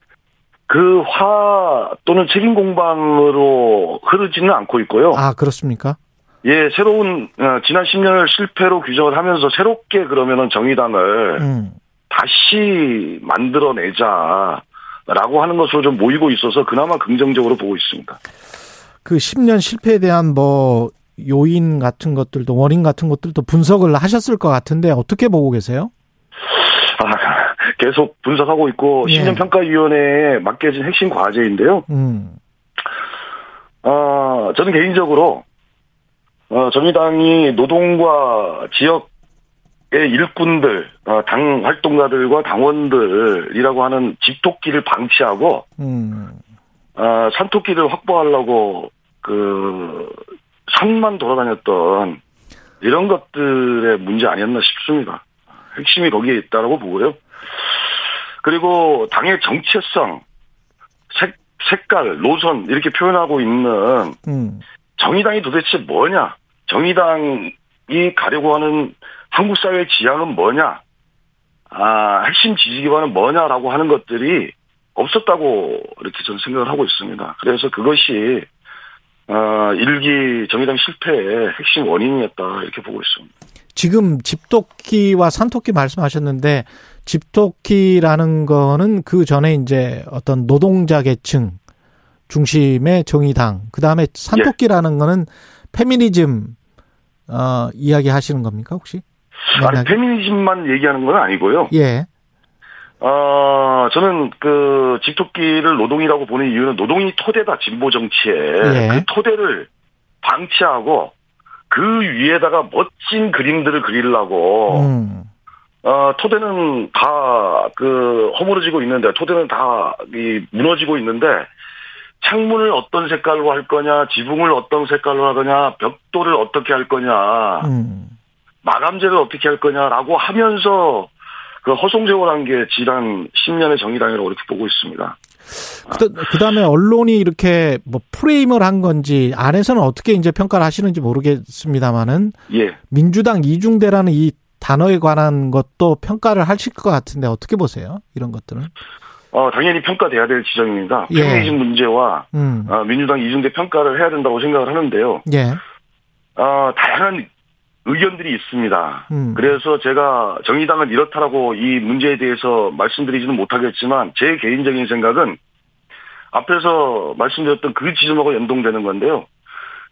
그 화 또는 책임 공방으로 흐르지는 않고 있고요. 아, 그렇습니까? 예, 새로운 어, 지난 10년을 실패로 규정을 하면서 새롭게 그러면은 정의당을 음. 다시 만들어내자 라고 하는 것으로 좀 모이고 있어서 그나마 긍정적으로 보고 있습니다. 그 10년 실패에 대한 뭐 요인 같은 것들도 원인 같은 것들도 분석을 하셨을 것 같은데 어떻게 보고 계세요? 아, 계속 분석하고 있고 예. 10년 평가위원회에 맡겨진 핵심 과제인데요. 음. 어, 저는 개인적으로 어, 정의당이 노동과 지역의 일꾼들, 어, 당 활동가들과 당원들이라고 하는 집토끼를 방치하고 음. 어, 산토끼를 확보하려고 그 산만 돌아다녔던 이런 것들의 문제 아니었나 싶습니다. 핵심이 거기에 있다라고 보고요. 그리고 당의 정체성, 색, 색깔, 노선 이렇게 표현하고 있는 음. 정의당이 도대체 뭐냐? 정의당이 가려고 하는 한국 사회의 지향은 뭐냐? 아, 핵심 지지 기반은 뭐냐라고 하는 것들이 없었다고 이렇게 저는 생각을 하고 있습니다. 그래서 그것이 어, 일기 정의당 실패의 핵심 원인이었다 이렇게 보고 있습니다. 지금 집토끼와 산토끼 말씀하셨는데 집토끼라는 거는 그 전에 이제 어떤 노동자 계층 중심의 정의당 그 다음에 산토끼라는 거는 페미니즘 어 이야기 하시는 겁니까 혹시? 아니, 맥락이? 페미니즘만 얘기하는 건 아니고요. 예. 어, 저는 그 집토끼를 노동이라고 보는 이유는 노동이 토대다 진보 정치에 예. 그 토대를 방치하고 그 위에다가 멋진 그림들을 그리려고 음. 어, 토대는 다 그 허물어지고 있는데 토대는 다 이 무너지고 있는데 창문을 어떤 색깔로 할 거냐, 지붕을 어떤 색깔로 하거냐, 벽돌을 어떻게 할 거냐, 음. 마감재를 어떻게 할 거냐라고 하면서 그 허송세월한 게 지난 10년의 정의당이라고 이렇게 보고 있습니다. 그 다음에 언론이 이렇게 뭐 프레임을 한 건지 안에서는 어떻게 이제 평가를 하시는지 모르겠습니다만은 예. 민주당 이중대라는 이 단어에 관한 것도 평가를 하실 것 같은데 어떻게 보세요? 이런 것들은? 어, 당연히 평가돼야 될 지점입니다. 예. 페미니즘 문제와 음. 어, 민주당 이중대 평가를 해야 된다고 생각을 하는데요. 예. 어, 다양한 의견들이 있습니다. 음. 그래서 제가 정의당은 이렇다라고 이 문제에 대해서 말씀드리지는 못하겠지만 제 개인적인 생각은 앞에서 말씀드렸던 그 지점하고 연동되는 건데요.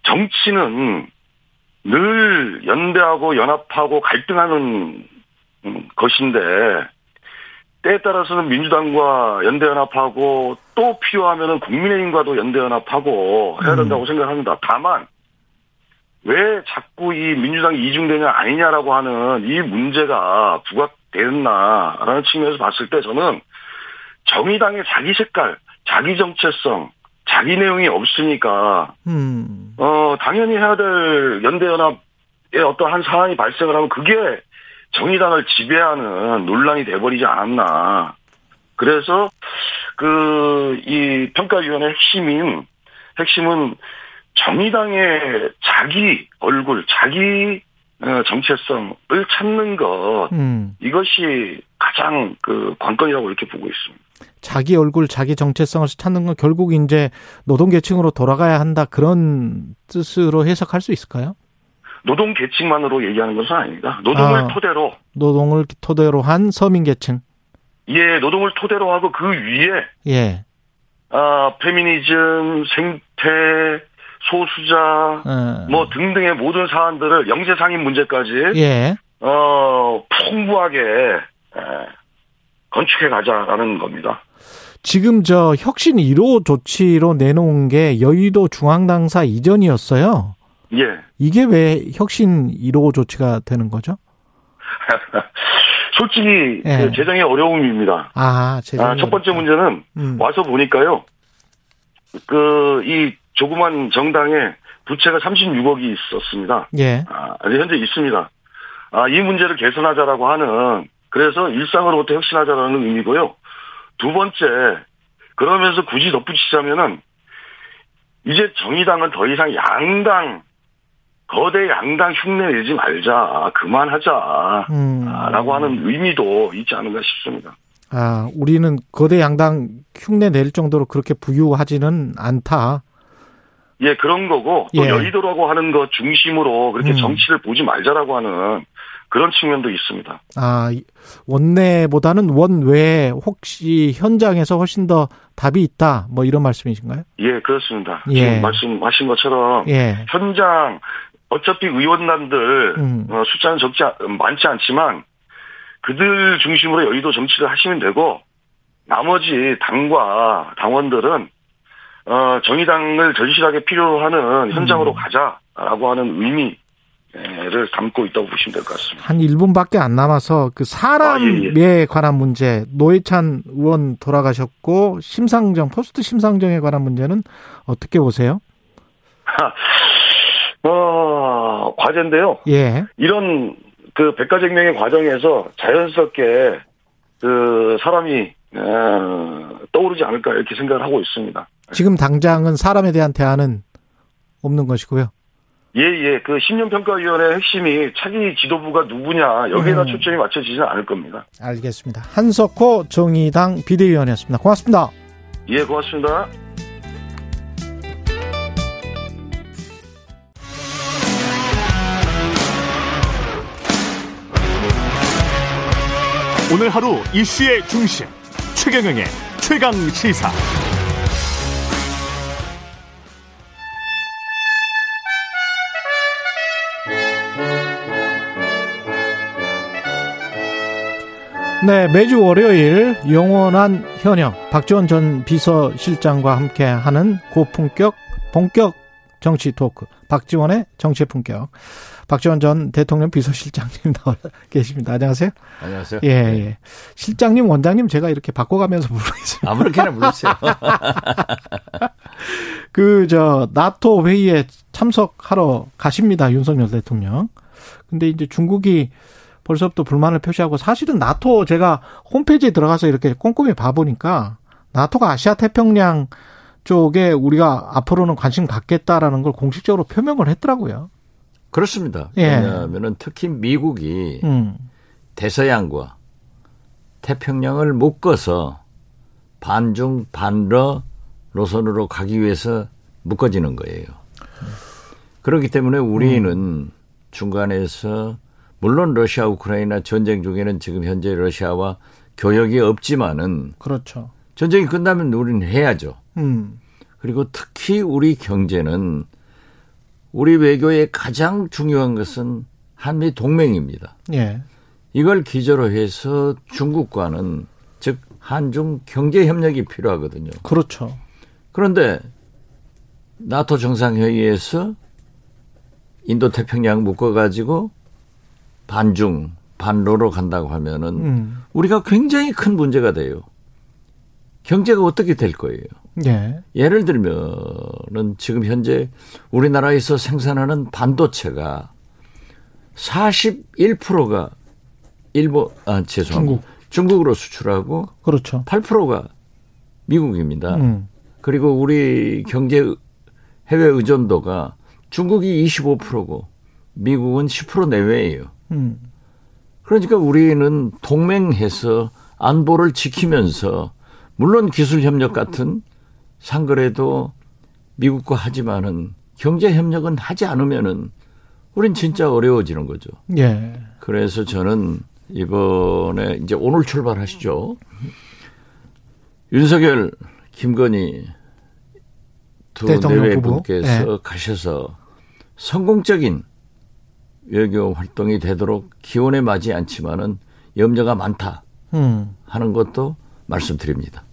정치는 늘 연대하고 연합하고 갈등하는 음, 것인데 때에 따라서는 민주당과 연대연합하고 또 필요하면은 국민의힘과도 연대연합하고 해야 된다고 생각합니다. 다만 왜 자꾸 이 민주당이 이중되냐 아니냐라고 하는 이 문제가 부각됐나라는 측면에서 봤을 때 저는 정의당의 자기 색깔, 자기 정체성, 자기 내용이 없으니까 음. 어 당연히 해야 될 연대연합의 어떤 한 사안이 발생을 하면 그게 정의당을 지배하는 논란이 돼버리지 않았나. 그래서 그 이 평가위원회 핵심인 핵심은 정의당의 자기 얼굴, 자기 어, 정체성을 찾는 것 음. 이것이 가장 그 관건이라고 이렇게 보고 있습니다. 자기 얼굴, 자기 정체성을 찾는 건 결국 이제 노동 계층으로 돌아가야 한다 그런 뜻으로 해석할 수 있을까요? 노동 계층만으로 얘기하는 것은 아닙니다. 노동을 아. 토대로 노동을 토대로 한 서민 계층. 예 노동을 토대로 하고 그 위에 예. 아 페미니즘, 생태, 소수자 어. 뭐 등등의 모든 사안들을 영재 상인 문제까지 예. 어 풍부하게 에, 건축해 가자라는 겁니다. 지금 저 혁신 1호 조치로 내놓은 게 여의도 중앙당사 이전이었어요. 예. 이게 왜 혁신 1호 조치가 되는 거죠? <laughs> 솔직히 예. 그 재정의 어려움입니다. 아, 제가 아, 첫 번째 문제는 음. 와서 보니까요. 그 이 조그만 정당에 부채가 36억이 있었습니다. 예. 아, 현재 있습니다. 아, 이 문제를 개선하자라고 하는 그래서 일상으로부터 혁신하자라는 의미고요. 두 번째 그러면서 굳이 덧붙이자면은 이제 정의당은 더 이상 양당 거대 양당 흉내 내지 말자 그만하자 음. 아, 라고 하는 의미도 있지 않은가 싶습니다. 아, 우리는 거대 양당 흉내 낼 정도로 그렇게 부유하지는 않다. 예, 그런 거고 또 예. 여의도라고 하는 것 중심으로 그렇게 음. 정치를 보지 말자라고 하는 그런 측면도 있습니다. 아, 이- 원내보다는 원외에 혹시 현장에서 훨씬 더 답이 있다. 뭐 이런 말씀이신가요? 예, 그렇습니다. 예. 지금 말씀하신 것처럼 예. 현장 어차피 의원단들 음. 어, 숫자는 적지 않- 많지 않지만 그들 중심으로 여의도 정치를 하시면 되고 나머지 당과 당원들은 어, 정의당을 절실하게 필요로 하는 현장으로 음. 가자라고 하는 의미를 담고 있다고 보시면 될 것 같습니다. 한 1분밖에 안 남아서 그 사람에 아, 예, 관한 문제, 노회찬 의원 돌아가셨고 심상정 포스트 심상정에 관한 문제는 어떻게 보세요? <laughs> 어, 과제인데요. 예. 이런 그 백가쟁명의 과정에서 자연스럽게 그 사람이 어, 떠오르지 않을까 이렇게 생각을 하고 있습니다. 지금 당장은 사람에 대한 대안은 없는 것이고요. 예, 예. 그 신년평가위원회 핵심이 차기 지도부가 누구냐, 여기에다 음. 초점이 맞춰지지는 않을 겁니다. 알겠습니다. 한석호 정의당 비대위원이었습니다. 고맙습니다. 예, 고맙습니다. 오늘 하루 이슈의 중심 최경영의 최강 시사. 네, 매주 월요일 영원한 현역 박지원 전 비서실장과 함께 하는 고품격 본격 정치 토크 박지원의 정치 품격 박지원 전 대통령 비서실장님 <laughs> 나와 계십니다. 안녕하세요. 안녕하세요. 예, 예. 실장님, 원장님 제가 이렇게 바꿔가면서 부르겠습니다. 아무렇게나 부르세요. <laughs> 그, 저, 나토 회의에 참석하러 가십니다. 윤석열 대통령. 근데 이제 중국이 벌써부터 불만을 표시하고 사실은 나토 제가 홈페이지에 들어가서 이렇게 꼼꼼히 봐보니까 나토가 아시아 태평양 쪽에 우리가 앞으로는 관심 갖겠다라는 걸 공식적으로 표명을 했더라고요. 그렇습니다. 예. 왜냐하면은 특히 미국이 음. 대서양과 태평양을 묶어서 반중 반러 노선으로 가기 위해서 묶어지는 거예요. 그렇기 때문에 우리는 중간에서 물론 러시아 우크라이나 전쟁 중에는 지금 현재 러시아와 교역이 없지만은 그렇죠. 전쟁이 끝나면 우리는 해야죠. 음. 그리고 특히 우리 경제는 우리 외교의 가장 중요한 것은 한미 동맹입니다. 예. 이걸 기저로 해서 중국과는 즉 한중 경제 협력이 필요하거든요. 그렇죠. 그런데 나토 정상회의에서 인도 태평양 묶어 가지고 반중 반로로 간다고 하면은 음. 우리가 굉장히 큰 문제가 돼요. 경제가 어떻게 될 거예요? 예. 예를 들면은 지금 현재 우리나라에서 생산하는 반도체가 41%가 일본 아 죄송합니다. 중국. 으로 수출하고 그렇죠. 8%가 미국입니다. 음. 그리고 우리 경제 해외 의존도가 중국이 25%고 미국은 10% 내외예요. 음. 그러니까 우리는 동맹해서 안보를 지키면서 물론 기술 협력 같은 상거래도 미국과 하지만은 경제 협력은 하지 않으면은 우린 진짜 어려워지는 거죠. 예. 그래서 저는 이번에 이제 오늘 출발하시죠. 윤석열, 김건희 두 내외. 분께서 가셔서 성공적인 외교 활동이 되도록 기원에 맞지 않지만은 염려가 많다 음. 하는 것도 말씀드립니다.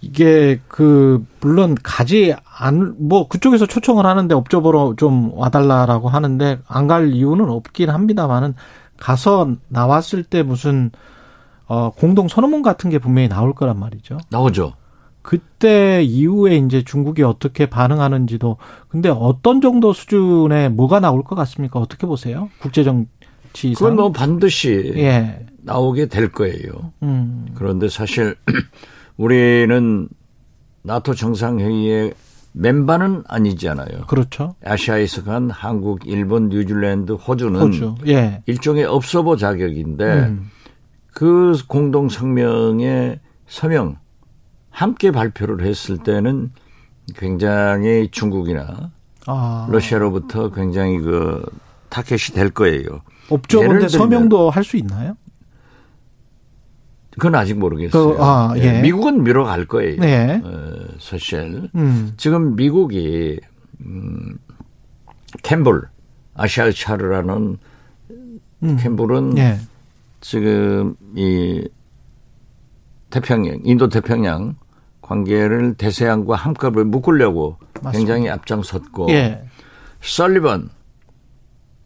이게 그 물론 가지 안 뭐 그쪽에서 초청을 하는데 업적으로 좀 와달라라고 하는데 안 갈 이유는 없긴 합니다만은 가서 나왔을 때 무슨 어 공동 선언문 같은 게 분명히 나올 거란 말이죠. 나오죠. 그때 이후에 이제 중국이 어떻게 반응하는지도 근데 어떤 정도 수준의 뭐가 나올 것 같습니까? 어떻게 보세요? 국제 정치상. 그건 뭐 반드시 예. 나오게 될 거예요. 음. 그런데 사실 <clears throat> 우리는 나토 정상회의의 멤버는 아니잖아요. 그렇죠. 아시아에서 간 한국, 일본, 뉴질랜드, 호주는 호주. 예. 일종의 업소보 자격인데 음. 그 공동 성명의 서명 함께 발표를 했을 때는 굉장히 중국이나 아. 러시아로부터 굉장히 그 타켓이 될 거예요. 들면- 서명도 할 수 있나요? 그건 아직 모르겠어요. 그, 아, 예. 미국은 미뤄갈 거예요. 네. 어, 사실 음. 지금 미국이 음, 캠블 아시아 차르라는 음. 캠블은 예. 지금 이 태평양 인도 태평양 관계를 대서양과 한꺼번에 묶으려고 맞습니다. 굉장히 앞장섰고 예. 설리번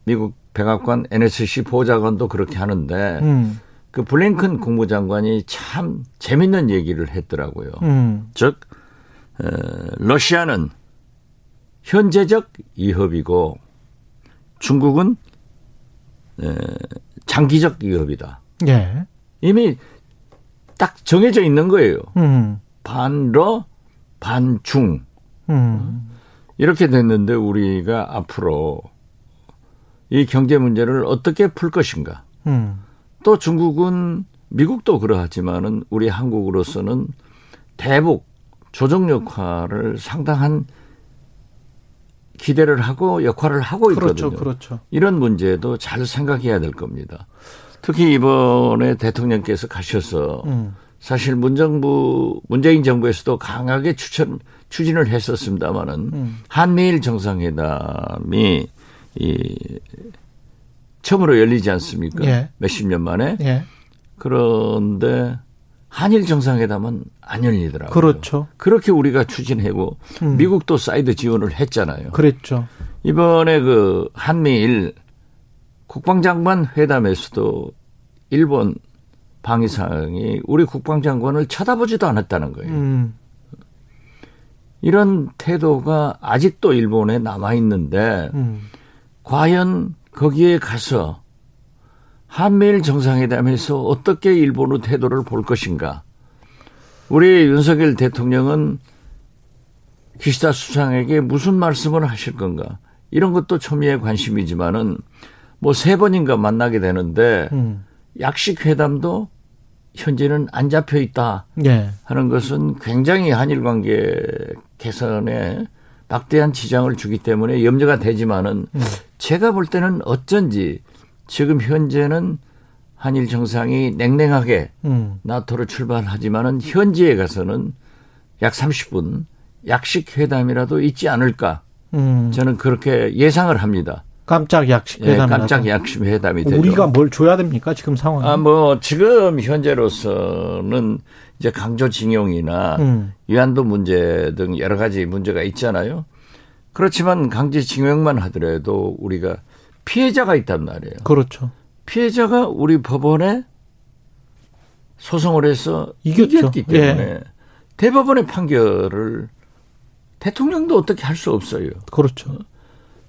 미국 백악관 NSC 보좌관도 그렇게 하는데 음. 그 블링컨 국무장관이 참 재밌는 얘기를 했더라고요. 음. 즉 어, 러시아는 현재적 위협이고 중국은 에, 장기적 위협이다. 예. 이미 딱 정해져 있는 거예요. 음. 반러 반중 음. 이렇게 됐는데 우리가 앞으로 이 경제 문제를 어떻게 풀 것인가? 음. 또 중국은 미국도 그러하지만은 우리 한국으로서는 대북 조정 역할을 상당한 기대를 하고 역할을 하고 있거든요. 그렇죠. 그렇죠. 이런 문제도 잘 생각해야 될 겁니다. 특히 이번에 대통령께서 가셔서 음. 사실 문정부 문재인 정부에서도 강하게 추천 추진을 했었습니다마는 음. 한미일 정상회담이 이 처음으로 열리지 않습니까? 예. 몇십 년 만에. 예. 그런데 한일 정상회담은 안 열리더라고요. 그렇죠. 그렇게 우리가 추진하고 음. 미국도 사이드 지원을 했잖아요. 그랬죠. 이번에 그 한미일 국방장관 회담에서도 일본 방위상이 우리 국방장관을 쳐다보지도 않았다는 거예요. 음. 이런 태도가 아직도 일본에 남아 있는데 음. 과연 거기에 가서 한미일 정상회담에서 어떻게 일본의 태도를 볼 것인가? 우리 윤석열 대통령은 기시다 수상에게 무슨 말씀을 하실 건가? 이런 것도 초미의 관심이지만은 뭐 세 번인가 만나게 되는데 음. 약식 회담도 현재는 안 잡혀 있다 예. 하는 것은 굉장히 한일 관계 개선에 막대한 지장을 주기 때문에 염려가 되지만은 음. 제가 볼 때는 어쩐지 지금 현재는 한일 정상이 냉랭하게 음. 나토로 출발하지만은 현지에 가서는 약 30분 약식 회담이라도 있지 않을까 음. 저는 그렇게 예상을 합니다. 깜짝 약식 예, 회담. 깜짝 약식 회담이 되죠. 우리가 뭘 줘야 됩니까 지금 상황? 아, 뭐 지금 현재로서는 이제 강제징용이나 음. 위안도 문제 등 여러 가지 문제가 있잖아요. 그렇지만 강제징용만 하더라도 우리가 피해자가 있단 말이에요. 그렇죠. 피해자가 우리 법원에 소송을 해서 이겼죠. 이겼기 때문에 예. 대법원의 판결을 대통령도 어떻게 할 수 없어요. 그렇죠.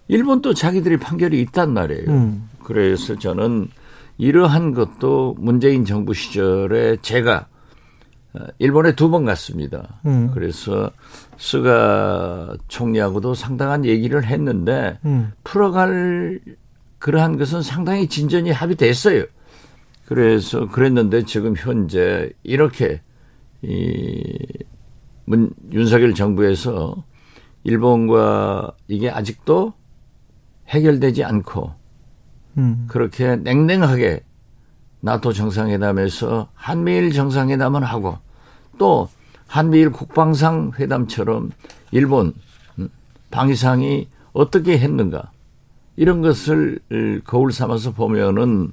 일본도 자기들이 판결이 있단 말이에요. 음. 그래서 저는 이러한 것도 문재인 정부 시절에 제가 어, 일본에 두 번 갔습니다. 음. 그래서 스가 총리하고도 상당한 얘기를 했는데 음. 풀어갈 그러한 것은 상당히 진전이 합의됐어요. 그래서 그랬는데 지금 현재 이렇게 이 문, 윤석열 정부에서 일본과 이게 아직도 해결되지 않고 음. 그렇게 냉랭하게 나토 정상회담에서 한미일 정상회담은 하고 또 한미일 국방상 회담처럼 일본 음, 방위상이 어떻게 했는가 이런 것을 거울 삼아서 보면은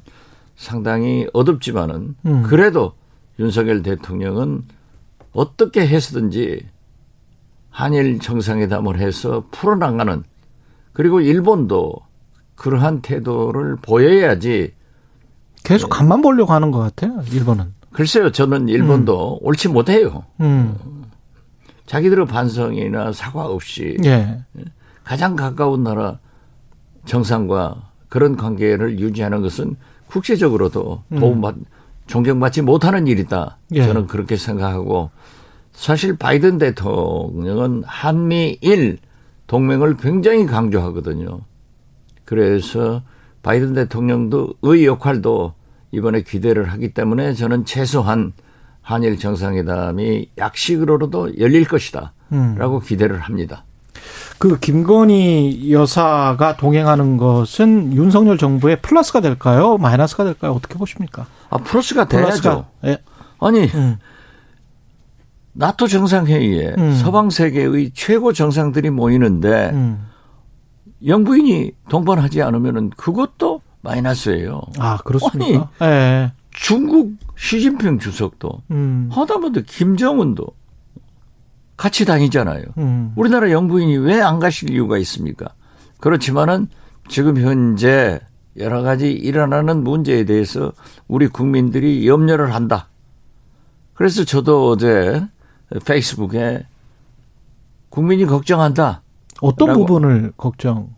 상당히 어둡지만은 음. 그래도 윤석열 대통령은 어떻게 해서든지 한일 정상회담을 해서 풀어나가는 그리고 일본도 그러한 태도를 보여야지 계속 간만 보려고 하는 것 같아요. 일본은. 글쎄요 저는 일본도 옳지 못해요 음. 자기들의 반성이나 사과 없이 예. 가장 가까운 나라 정상과 그런 관계를 유지하는 것은 국제적으로도 도움받 존경받지 못하는 일이다. 예. 저는 그렇게 생각하고 사실 바이든 대통령은 한미일 동맹을 굉장히 강조하거든요. 그래서 바이든 대통령도 의 역할도 이번에 기대를 하기 때문에 저는 최소한 한일 정상회담이 약식으로라도 열릴 것이다. 음. 라고 기대를 합니다. 그 김건희 여사가 동행하는 것은 윤석열 정부의 플러스가 될까요? 마이너스가 될까요? 어떻게 보십니까? 아, 플러스가 돼야죠. 예. 아니, 음. 나토 정상회의에 음. 서방 세계의 최고 정상들이 모이는데 음. 영부인이 동반하지 않으면은 그것도 마이너스예요. 아, 그렇습니까? 예. 중국 시진핑 주석도 음. 하다못해 김정은도 같이 다니잖아요. 음. 우리나라 영부인이 왜 안 가실 이유가 있습니까? 그렇지만은 지금 현재 여러 가지 일어나는 문제에 대해서 우리 국민들이 염려를 한다. 그래서 저도 어제 페이스북에 국민이 걱정한다. 어떤 라고. 부분을 걱정?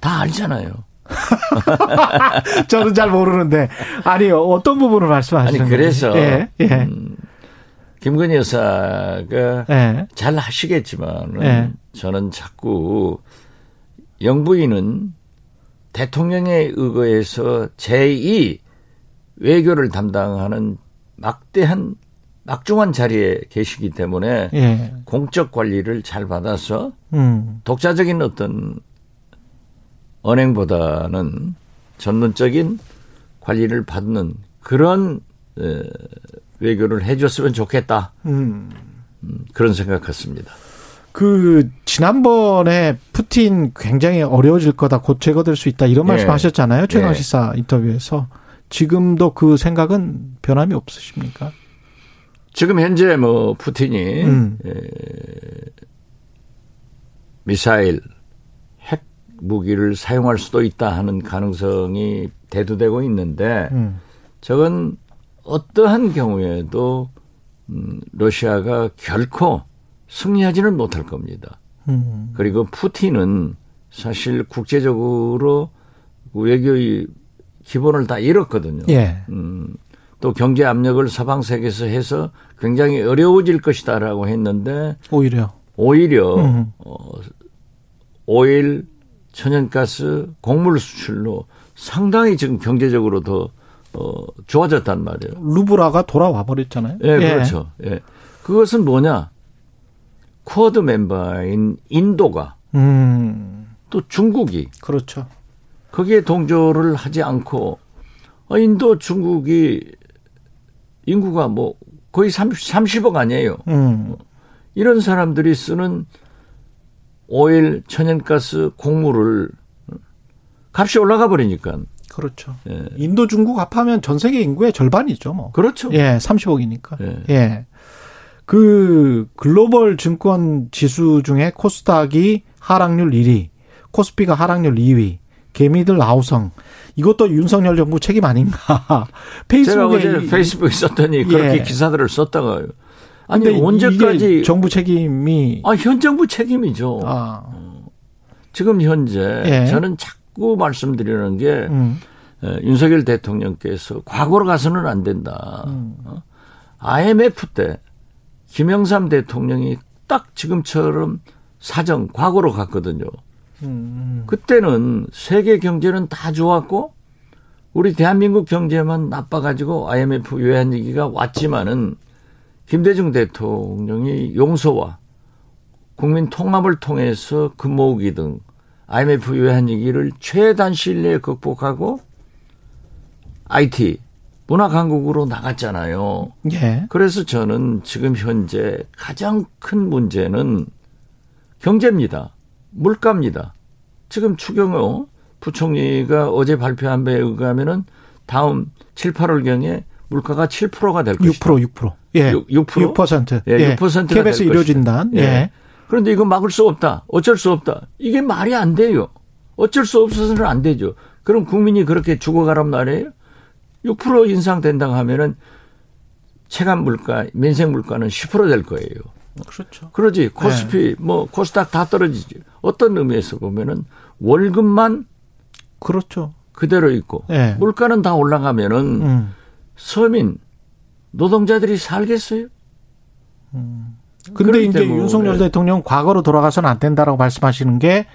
다 알잖아요. <laughs> 저는 잘 모르는데 아니 어떤 부분을 말씀하시는 아니 그래서? 예, 예, 음, 김건희 여사가 예, 잘 하시겠지만 예. 저는 자꾸 영부인은 대통령에 의거해서 제2 외교를 담당하는 막대한 막중한 자리에 계시기 때문에 예, 공적 관리를 잘 받아서 음, 독자적인 어떤 언행보다는 전문적인 관리를 받는 그런 에, 외교를 해줬으면 좋겠다 음. 음, 그런 생각했습니다. 그 지난번에 푸틴 굉장히 어려워질 거다, 곧 제거될 수 있다 이런 예. 말씀하셨잖아요 최강 예. 시사 인터뷰에서 지금도 그 생각은 변함이 없으십니까? 지금 현재 뭐 푸틴이 음. 에, 미사일 핵 무기를 사용할 수도 있다 하는 가능성이 대두되고 있는데 음. 저건 어떠한 경우에도 음, 러시아가 결코 승리하지는 못할 겁니다. 음. 그리고 푸틴은 사실 국제적으로 외교의 기본을 다 잃었거든요. 예, 음, 또 경제 압력을 서방 세계에서 해서 굉장히 어려워질 것이다라고 했는데 오히려 오히려 음. 어, 오일, 천연가스, 곡물 수출로 상당히 지금 경제적으로 더 어, 좋아졌단 말이에요. 루브라가 돌아와 버렸잖아요. 예, 그렇죠. 예. 그것은 뭐냐? 쿼드 멤버인 인도가 음, 또 중국이 그렇죠. 거기에 동조를 하지 않고 어, 인도 중국이 인구가 뭐 거의 30, 30억 아니에요. 음, 이런 사람들이 쓰는 오일, 천연가스, 곡물을 값이 올라가 버리니까. 그렇죠. 예. 인도, 중국 합하면 전 세계 인구의 절반이죠, 뭐. 그렇죠. 예, 30억이니까. 예. 예. 그 글로벌 증권 지수 중에 코스닥이 하락률 1위, 코스피가 하락률 2위, 개미들 아우성. 이것도 윤석열 정부 책임 아닌가? <laughs> 제가 페이스북에 어제 이- 페이스북에 썼더니 그렇게 예. 기사들을 썼다가요. 아니 근데 언제까지 정부 책임이 아, 현 정부 책임이죠. 아, 지금 현재 예. 저는 자꾸 말씀드리는 게 음, 에, 윤석열 대통령께서 과거로 가서는 안 된다. 음. 어? IMF 때 김영삼 대통령이 딱 지금처럼 사정 과거로 갔거든요. 음, 그때는 세계 경제는 다 좋았고 우리 대한민국 경제만 나빠가지고 IMF 외환 위기가 왔지만은 김대중 대통령이 용서와 국민 통합을 통해서 금모으기 등 IMF 외환 위기를 최단 시일 내에 극복하고 IT 문화 강국으로 나갔잖아요. 예, 그래서 저는 지금 현재 가장 큰 문제는 경제입니다. 물가입니다. 지금 추경호 부총리가 어제 발표한 바에 의하면은 다음 7, 8월경에 물가가 7%가 될 것이다. 6% 6%. 예. 6, 6%? 6%. 예, 6%가 될 KBS 것이다. 의료진단. 예. 예. 그런데 이거 막을 수 없다. 어쩔 수 없다. 이게 말이 안 돼요. 어쩔 수 없어서는 안 되죠. 그럼 국민이 그렇게 죽어가란 말이에요? 6% 인상된다고 하면은 체감 물가, 민생 물가는 10%될 거예요. 그렇죠. 그러지. 코스피, 뭐, 코스닥 다 떨어지지. 어떤 의미에서 보면은 월급만 그렇죠. 그대로 있고 예. 물가는 다 올라가면은 음. 서민, 노동자들이 살겠어요? 근데 그렇기 이제 때문에 윤석열 대통령 과거로 돌아가서는 안 된다라고 말씀하시는 게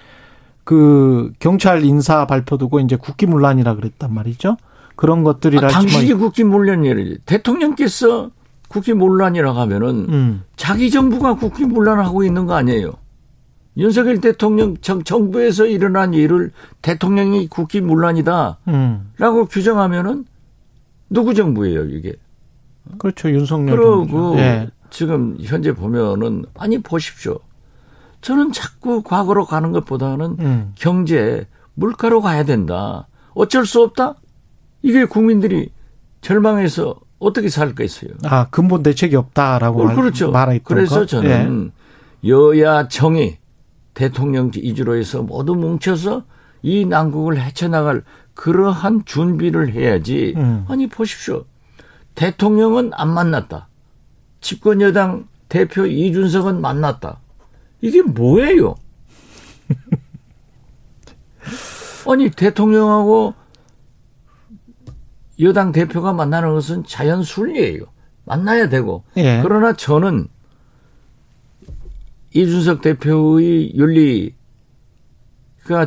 그 경찰 인사 발표 두고 이제 국기문란이라 그랬단 말이죠. 그런 아, 것들이랄지 당신이 뭐 국기문란이지. 대통령께서 국기문란이라고 하면은 음. 자기 정부가 국기문란하고 있는 거 아니에요. 윤석열 대통령 정, 정부에서 일어난 일을 대통령이 국기 문란이다라고 음. 규정하면은 누구 정부예요 이게? 그렇죠. 윤석열 그러고. 예. 지금 현재 보면은 아니 보십시오. 저는 자꾸 과거로 가는 것보다는 음. 경제 물가로 가야 된다. 어쩔 수 없다. 이게 국민들이 절망해서 어떻게 살겠어요? 아, 근본 대책이 없다라고 어, 말, 그렇죠. 말했던 그래서 거? 저는 여야 정의 대통령 이주로 해서 모두 뭉쳐서 이 난국을 헤쳐나갈 그러한 준비를 해야지. 음. 아니 보십시오. 대통령은 안 만났다. 집권 여당 대표 이준석은 만났다. 이게 뭐예요? <laughs> 아니 대통령하고 여당 대표가 만나는 것은 자연 순리예요. 만나야 되고. 예. 그러나 저는 이준석 대표의 윤리가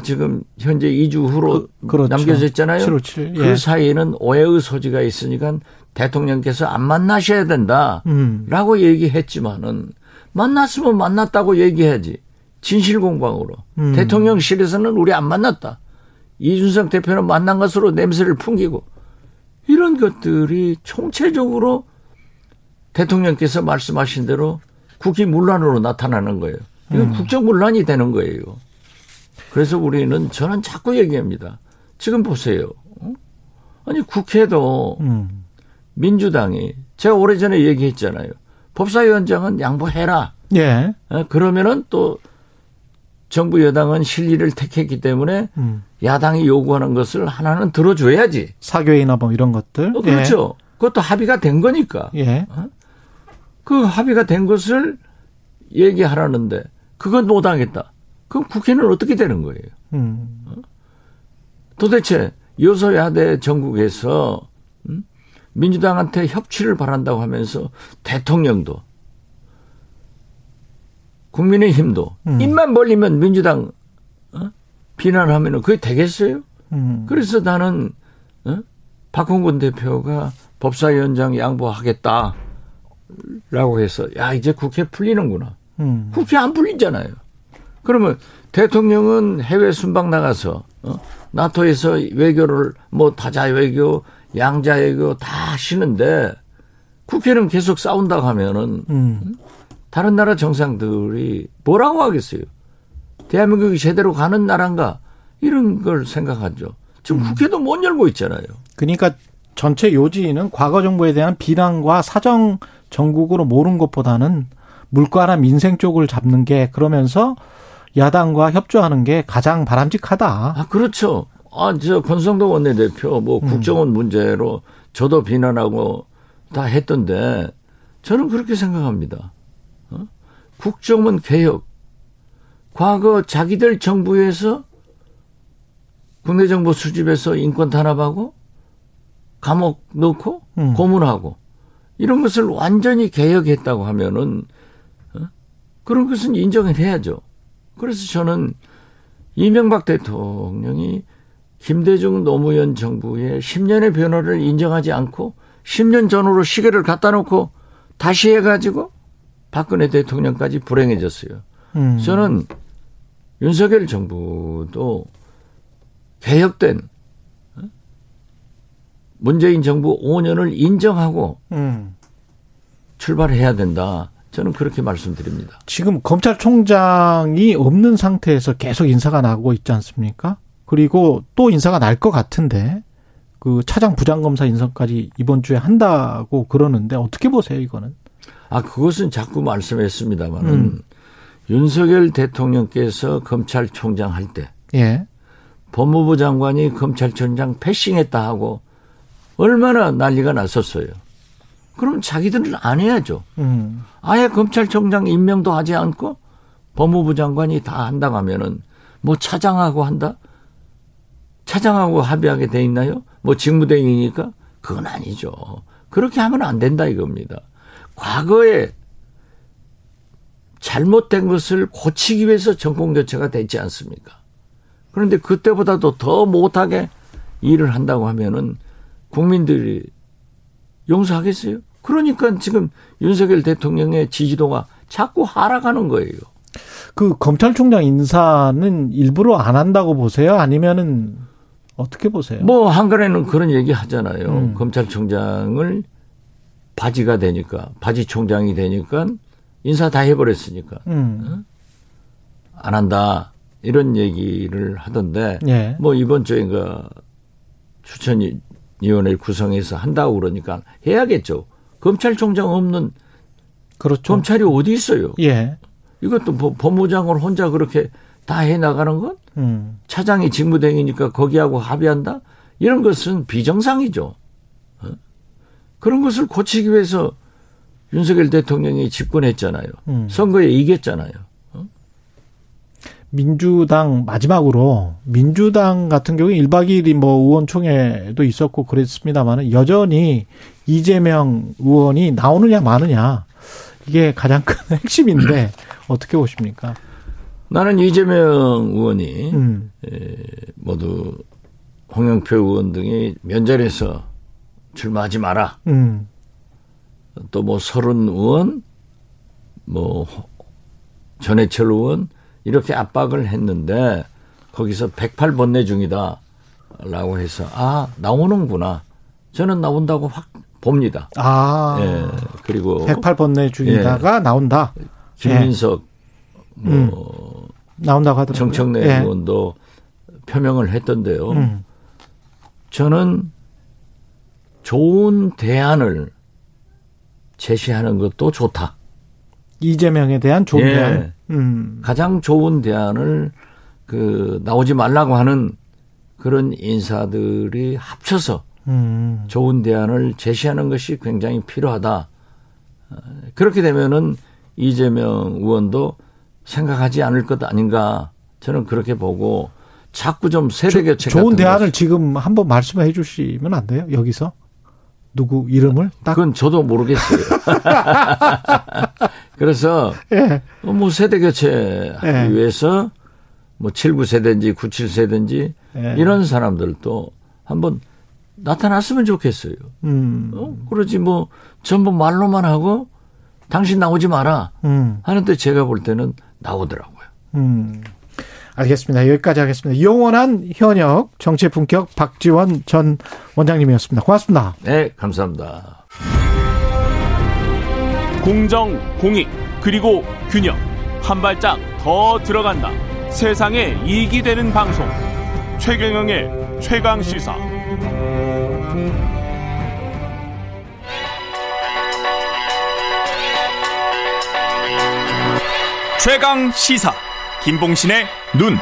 지금 현재 2주 후로 그- 그렇죠. 남겨져 있잖아요. 7월 7일. 그 예. 사이에는 오해의 소지가 있으니까 대통령께서 안 만나셔야 된다. 음. 라고 얘기했지만은 만났으면 만났다고 얘기해야지. 진실 공방으로. 음. 대통령실에서는 우리 안 만났다. 이준석 대표는 만난 것으로 냄새를 풍기고 이런 것들이 총체적으로 대통령께서 말씀하신 대로 국기문란으로 나타나는 거예요. 이건 국정문란이 되는 거예요. 그래서 우리는 저는 자꾸 얘기합니다. 지금 보세요. 어? 아니 국회도 음. 민주당이 제가 오래전에 얘기했잖아요. 법사위원장은 양보해라. 예. 어, 그러면은 또 정부 여당은 실리를 택했기 때문에 음. 야당이 요구하는 것을 하나는 들어줘야지. 사교이나 뭐 이런 것들. 어, 그렇죠. 그것도 합의가 된 거니까. 예. 예. 그 합의가 된 것을 얘기하라는데 그건 못하겠다. 그럼 국회는 어떻게 되는 거예요? 음. 도대체 여소야대 전국에서 음? 민주당한테 협치를 바란다고 하면서 대통령도 국민의힘도 음. 입만 벌리면 민주당 어? 비난하면 그게 되겠어요? 음. 그래서 나는 어? 박홍근 대표가 법사위원장 양보하겠다 라고 해서 야 이제 국회 풀리는구나. 음. 국회 안 풀리잖아요. 그러면 대통령은 해외 순방 나가서 어? 나토에서 외교를 뭐 다자 외교, 양자 외교 다 하시는데 국회는 계속 싸운다고 하면은 음. 다른 나라 정상들이 뭐라고 하겠어요? 대한민국이 제대로 가는 나라인가? 이런 걸 생각하죠. 지금 국회도 못 열고 있잖아요. 그러니까 전체 요지는 과거 정부에 대한 비난과 사정 전국으로 모른 것보다는 물가나 민생 쪽을 잡는 게 그러면서 야당과 협조하는 게 가장 바람직하다. 아, 그렇죠. 아, 저 권성동 원내대표 뭐 국정원 문제로 저도 비난하고 다 했던데 저는 그렇게 생각합니다. 어? 국정원 개혁. 과거 자기들 정부에서 국내 정보 수집해서 인권 탄압하고 감옥 넣고 음. 고문하고 이런 것을 완전히 개혁했다고 하면은 어? 그런 것은 인정을 해야죠. 그래서 저는 이명박 대통령이 김대중 노무현 정부의 10년의 변화를 인정하지 않고 10년 전으로 시계를 갖다 놓고 다시 해가지고 박근혜 대통령까지 불행해졌어요. 음. 저는 윤석열 정부도 개혁된 어? 문재인 정부 5년을 인정하고 음. 출발해야 된다. 저는 그렇게 말씀드립니다. 지금 검찰총장이 없는 상태에서 계속 인사가 나고 있지 않습니까? 그리고 또 인사가 날 것 같은데 그 차장 부장검사 인선까지 이번 주에 한다고 그러는데 어떻게 보세요 이거는? 아, 그것은 자꾸 말씀했습니다만은 음. 윤석열 대통령께서 검찰총장 할 때 예. 법무부 장관이 검찰총장 패싱했다 하고 얼마나 난리가 났었어요. 그럼 자기들은 안 해야죠. 음. 아예 검찰총장 임명도 하지 않고 법무부 장관이 다 한다고 하면은 뭐 차장하고 한다? 차장하고 합의하게 돼 있나요? 뭐 직무대행이니까? 그건 아니죠. 그렇게 하면 안 된다 이겁니다. 과거에 잘못된 것을 고치기 위해서 정권교체가 됐지 않습니까? 그런데 그때보다도 더 못하게 일을 한다고 하면은 국민들이 용서하겠어요? 그러니까 지금 윤석열 대통령의 지지도가 자꾸 하락하는 거예요. 그 검찰총장 인사는 일부러 안 한다고 보세요? 아니면은 어떻게 보세요? 뭐 한간에는 그런 얘기 하잖아요. 음. 검찰총장을 바지가 되니까 바지 총장이 되니까 인사 다 해버렸으니까 음. 안 한다 이런 얘기를 하던데 예. 뭐 이번 주에가 추천 위원회 구성해서 한다고 그러니까 해야겠죠. 검찰총장 없는 그렇죠. 검찰이 어디 있어요? 예. 이것도 뭐 법무장을 혼자 그렇게 다 해 나가는 건 음. 차장이 직무대행이니까 거기하고 합의한다? 이런 것은 비정상이죠. 어? 그런 것을 고치기 위해서 윤석열 대통령이 집권했잖아요. 음. 선거에 이겼잖아요. 민주당 마지막으로 민주당 같은 경우에 1박 2일이 뭐 의원총회도 있었고 그랬습니다만은 여전히 이재명 의원이 나오느냐 마느냐 이게 가장 큰 <laughs> 핵심인데 어떻게 보십니까? 나는 이재명 의원이 음. 모두 홍영표 의원 등이 면전에서 출마하지 마라. 음. 또뭐 서른 의원, 뭐 전해철 의원 이렇게 압박을 했는데 거기서 108번내 중이다 라고 해서 아 나오는구나. 저는 나온다고 확 봅니다. 아. 예. 그리고 108번내 중이다가 나온다. 김민석 뭐 음. 나온다고 하더라고요. 정청래 예. 의원도 표명을 했던데요. 음. 저는 좋은 대안을 제시하는 것도 좋다. 이재명에 대한 좋은 예. 대안. 음. 가장 좋은 대안을 그 나오지 말라고 하는 그런 인사들이 합쳐서 음. 좋은 대안을 제시하는 것이 굉장히 필요하다. 어, 그렇게 되면은 이재명 의원도 생각하지 않을 것 아닌가 저는 그렇게 보고 자꾸 좀 세대 교체 좋은 대안을 지금 한번 말씀해 주시면 안 돼요? 여기서 누구 이름을 딱 그건 저도 모르겠어요. <laughs> 그래서 예. 어, 뭐 세대 교체 하기 예. 위해서 뭐 79세대인지 97세대인지 예. 이런 사람들도 한번 나타났으면 좋겠어요. 음. 어? 그러지 뭐 전부 말로만 하고 당신 나오지 마라 음. 하는데 제가 볼 때는 나오더라고요. 음. 알겠습니다. 여기까지 하겠습니다. 영원한 현역 정치의 품격 박지원 전 원장님이었습니다. 고맙습니다. 네, 감사합니다. 공정, 공익, 그리고 균형. 한 발짝 더 들어간다. 세상에 이익이 되는 방송. 최경영의 최강 시사. 최강 시사. 김봉신의 눈.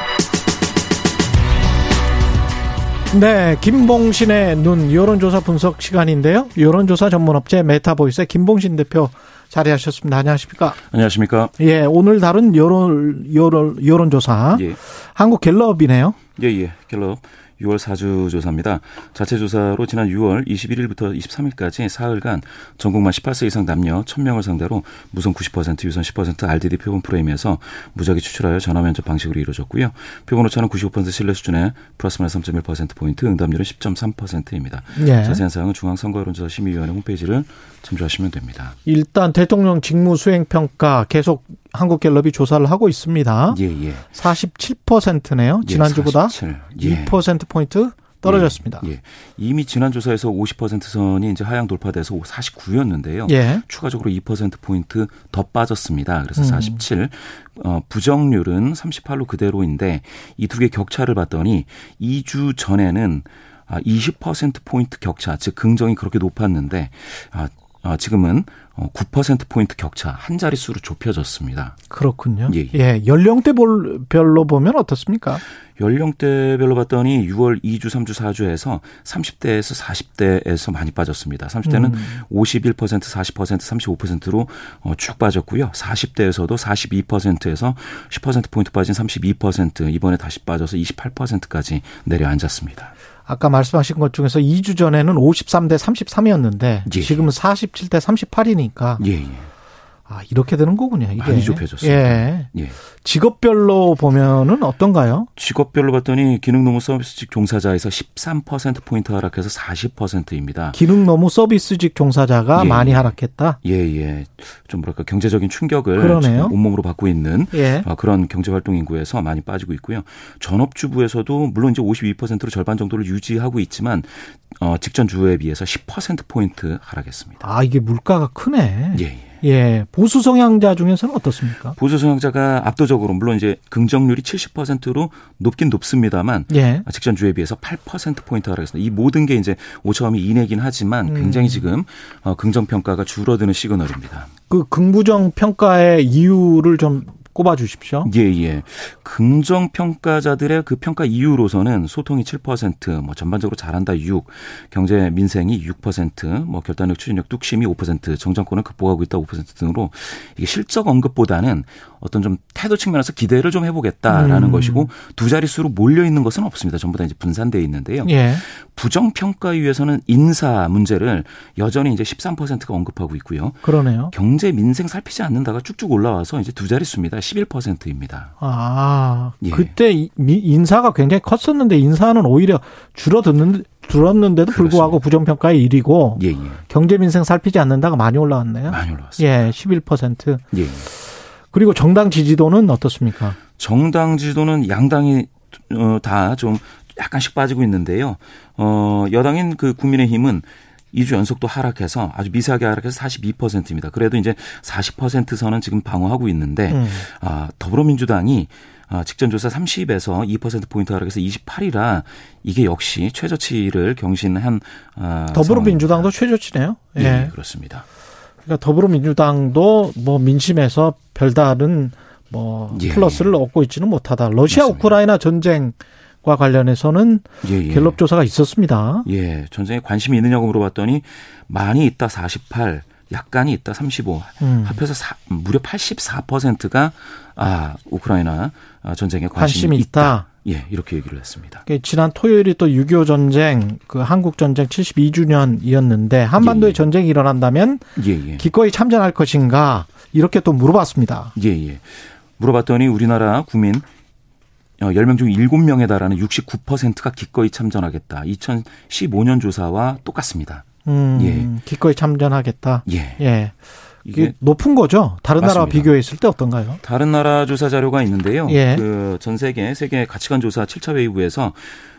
네, 김봉신의 눈 여론조사 분석 시간인데요. 여론조사 전문업체 메타보이스의 김봉신 대표 자리하셨습니다. 안녕하십니까? 안녕하십니까? 예, 오늘 다룬 여론 여론 여론조사 예. 한국 갤럽이네요. 예, 예. 갤럽 6월 4주 조사입니다. 자체 조사로 지난 6월 21일부터 23일까지 사흘간 전국 만 18세 이상 남녀 1000명을 상대로 무선 90%, 유선 10% RDD 표본 프레임에서 무작위 추출하여 전화 면접 방식으로 이루어졌고요. 표본 오차는 95% 신뢰 수준의 플러스 마이너스 3.1%포인트, 응답률은 10.3%입니다. 예. 자세한 사항은 중앙선거여론조사 심의위원회 홈페이지를 참조하시면 됩니다. 일단 대통령 직무 수행 평가 계속 한국갤럽이 조사를 하고 있습니다. 예, 예. 47%네요. 예, 지난주보다 47. 예. 2% 포인트 떨어졌습니다. 예, 예. 이미 지난 조사에서 50% 선이 이제 하향 돌파돼서 49였는데요. 예. 추가적으로 2% 포인트 더 빠졌습니다. 그래서 음. 47. 어, 부정률은 38로 그대로인데 이 두 개 격차를 봤더니 2주 전에는 아, 20% 포인트 격차, 즉 긍정이 그렇게 높았는데 아, 아, 지금은 어, 9% 포인트 격차 한 자릿수로 좁혀졌습니다. 그렇군요. 예, 예. 연령대 볼- 별로 보면 어떻습니까? 연령대별로 봤더니 6월 2주, 3주, 4주에서 30대에서 40대에서 많이 빠졌습니다. 30대는 음. 51%, 40%, 35%로 어, 쭉 빠졌고요. 40대에서도 42%에서 10%포인트 빠진 32% 이번에 다시 빠져서 28%까지 내려앉았습니다. 아까 말씀하신 것 중에서 2주 전에는 53대 33이었는데 예. 지금은 47대 38이니까 예, 예. 아 이렇게 되는 거군요. 이게. 많이 좁혀졌습니다. 예. 예. 직업별로 보면은 어떤가요? 직업별로 봤더니 기능노무 서비스직 종사자에서 13%포인트 하락해서 40%입니다. 기능 너무 서비스직 종사자가 예. 많이 하락했다. 예, 예. 좀 뭐랄까 경제적인 충격을 온몸으로 받고 있는 예. 아, 그런 경제활동 인구에서 많이 빠지고 있고요. 전업주부에서도 물론 이제 52%로 절반 정도를 유지하고 있지만 어, 직전 주에 비해서 10% 포인트 하락했습니다. 아 이게 물가가 크네. 예, 예. 예. 보수 성향자 중에서는 어떻습니까? 보수 성향자가 압도적으로 물론 이제 긍정률이 70%로 높긴 높습니다만 예. 직전 주에 비해서 8% 포인트 하락했습니다. 이 모든 게 이제 오차범위 이내긴 하지만 굉장히 지금 어, 긍정 평가가 줄어드는 시그널입니다. 그 긍부정 평가의 이유를 좀 꼽아 주십시오. 예, 예. 긍정 평가자들의 그 평가 이유로서는 소통이 7%, 뭐 전반적으로 잘한다 6, 경제 민생이 6%, 뭐 결단력 추진력 뚝심이 5%, 정정권을 극복하고 있다 5% 등으로 이게 실적 언급보다는 어떤 좀 태도 측면에서 기대를 좀 해보겠다라는 음. 것이고 두 자릿수로 몰려 있는 것은 없습니다. 전부 다 이제 분산돼 있는데요. 예. 부정 평가위에서는 인사 문제를 여전히 이제 13%가 언급하고 있고요. 그러네요. 경제 민생 살피지 않는다가 쭉쭉 올라와서 이제 두 자릿수입니다. 11%입니다. 아, 예. 그때 인사가 굉장히 컸었는데 인사는 오히려 줄어드는 줄었는데도 불구하고 부정평가의 1위고 예, 예. 경제 민생 살피지 않는다가 많이 올라왔네요. 많이 올라왔습니다. 예, 11%. 예. 예. 그리고 정당 지지도는 어떻습니까? 정당 지도는 양당이 어, 다 좀 약간씩 빠지고 있는데요. 어, 여당인 그 국민의힘은 2주 연속 또 하락해서 아주 미세하게 하락해서 42%입니다. 그래도 이제 40% 선은 지금 방어하고 있는데 음. 아, 더불어민주당이 아, 직전 조사 30에서 2% 포인트 하락해서 28이라 이게 역시 최저치를 경신한 아, 더불어민주당도 최저치네요. 예. 예, 그렇습니다. 그러니까 더불어민주당도 뭐 민심에서 별다른 뭐 예. 플러스를 얻고 있지는 못하다. 러시아 맞습니다. 우크라이나 전쟁 과 관련해서는 예, 예. 갤럽 조사가 있었습니다. 예, 전쟁에 관심이 있느냐고 물어봤더니 많이 있다 48, 약간이 있다 35, 음. 합해서 사- 무려 84%가 아 우크라이나 아, 전쟁에 관심이, 관심이 있다. 예, 이렇게 얘기를 했습니다. 그 지난 토요일이 또 6.25 전쟁, 그 한국 전쟁 72주년이었는데 한반도에 예, 예. 전쟁이 일어난다면 예, 예, 기꺼이 참전할 것인가 이렇게 또 물어봤습니다. 예, 예. 물어봤더니 우리나라 국민 어, 10명 중 7명에 달하는 69%가 기꺼이 참전하겠다. 2015년 조사와 똑같습니다. 음, 예. 기꺼이 참전하겠다. 예. 예. 이게 높은 거죠. 다른 나라와 맞습니다. 비교했을 때 어떤가요? 다른 나라 조사 자료가 있는데요. 예. 그전 세계 세계 가치관 조사 7차 회의부에서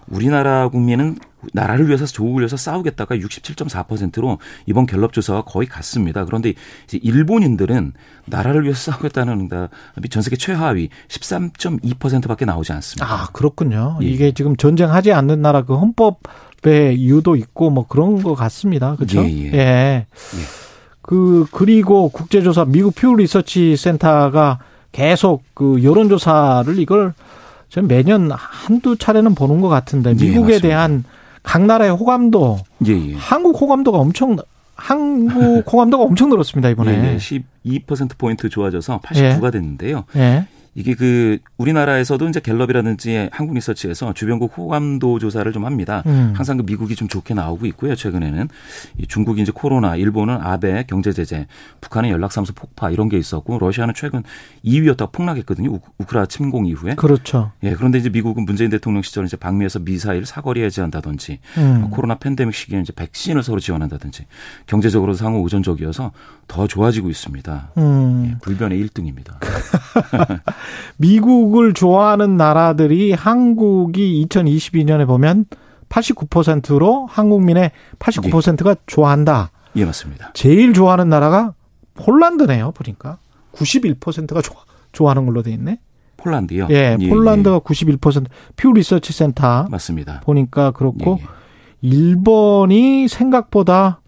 우리나라 국민은 나라를 위해서 조국을 위해서 싸우겠다가 67.4%로 이번 갤럽 조사와 거의 같습니다. 그런데 이제 일본인들은 나라를 위해서 싸우겠다는 응답이 전 세계 최하위 13.2%밖에 나오지 않습니다. 아, 그렇군요. 예. 이게 지금 전쟁하지 않는 나라 그 헌법의 이유도 있고 뭐 그런 것 같습니다. 그렇죠? 예, 예. 그 그리고 국제조사 미국 퓨 리서치 센터가 계속 그 여론조사를 이걸 전 매년 한두 차례는 보는 것 같은데 예, 미국에 맞습니다. 대한 각 나라의 호감도 예, 예. 한국 호감도가 엄청 한국 <laughs> 호감도가 엄청 늘었습니다 이번에. 예, 예. 12% 포인트 좋아져서 89가 됐는데요. 예. 이게 그 우리나라에서도 이제 갤럽이라든지 한국 리서치에서 주변국 호감도 조사를 좀 합니다. 음. 항상 그 미국이 좀 좋게 나오고 있고요. 최근에는 이 중국이 이제 코로나, 일본은 아베 경제 제재, 북한은 연락사무소 폭파 이런 게 있었고 러시아는 최근 2위였다가 폭락했거든요. 우- 우크라 침공 이후에. 그렇죠. 예, 그런데 이제 미국은 문재인 대통령 시절 이제 방미에서 미사일 사거리 해제한다든지 음. 코로나 팬데믹 시기에 이제 백신을 서로 지원한다든지 경제적으로 상호 우전적이어서 더 좋아지고 있습니다. 음. 예, 불변의 1등입니다. <laughs> 미국을 좋아하는 나라들이 한국이 2022년에 보면 89%로 한국민의 89%가 좋아한다. 예, 맞습니다. 제일 좋아하는 나라가 폴란드네요. 보니까 91%가 좋아, 좋아하는 걸로 돼 있네. 폴란드요. 예, 폴란드가 91%. 퓨 리서치 센터 맞습니다. 보니까 그렇고 예, 예. 일본이 생각보다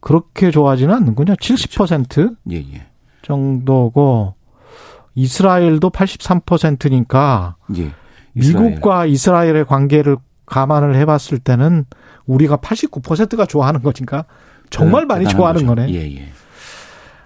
그렇게 좋아하지는 않는군요. 70% 예, 예. 정도고 이스라엘도 83%니까 예. 이스라엘. 미국과 이스라엘의 관계를 감안을 해봤을 때는 우리가 89%가 좋아하는 거니까 정말 많이 대단한 좋아하는 거죠. 거네. 예, 예.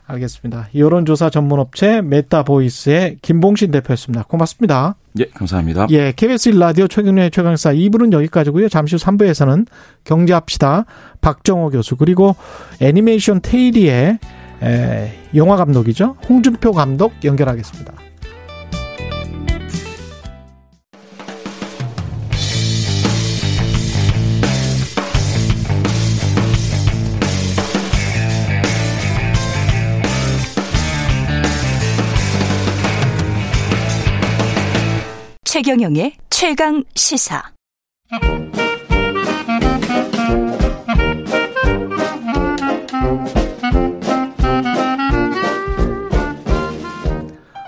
알겠습니다. 여론조사 전문업체 메타보이스의 김봉신 대표였습니다. 고맙습니다. 예, 감사합니다. 예, KBS 1라디오 최경영의 최강시사 2부는 여기까지고요. 잠시 후 3부에서는 경제합시다. 박정호 교수 그리고 애니메이션 태일이의 에, 영화 감독이죠. 홍준표 감독 연결하겠습니다. 최경영의 최강 시사.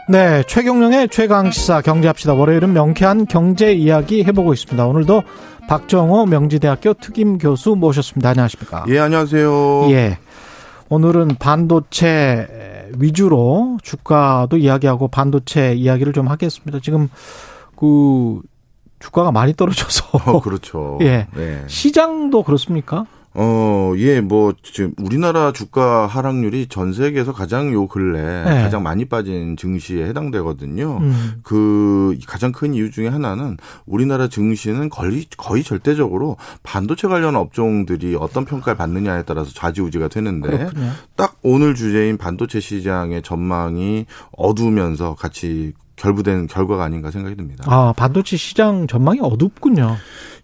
네, 최경령의 최강 시사 경제합시다. 월요일은 명쾌한 경제 이야기 해보고 있습니다. 오늘도 박정호 명지대학교 특임 교수 모셨습니다. 안녕하십니까? 예, 안녕하세요. 예. 오늘은 반도체 위주로 주가도 이야기하고 반도체 이야기를 좀 하겠습니다. 지금 그 주가가 많이 떨어져서 어, 그렇죠. <laughs> 예. 네. 시장도 그렇습니까? 어, 예, 뭐, 지금 우리나라 주가 하락률이 전 세계에서 가장 요 근래 네. 가장 많이 빠진 증시에 해당되거든요. 음. 그 가장 큰 이유 중에 하나는 우리나라 증시는 거의, 거의 절대적으로 반도체 관련 업종들이 어떤 평가를 받느냐에 따라서 좌지우지가 되는데 그렇군요. 딱 오늘 주제인 반도체 시장의 전망이 어두우면서 같이 결부된 결과가 아닌가 생각이 듭니다. 아, 반도체 시장 전망이 어둡군요.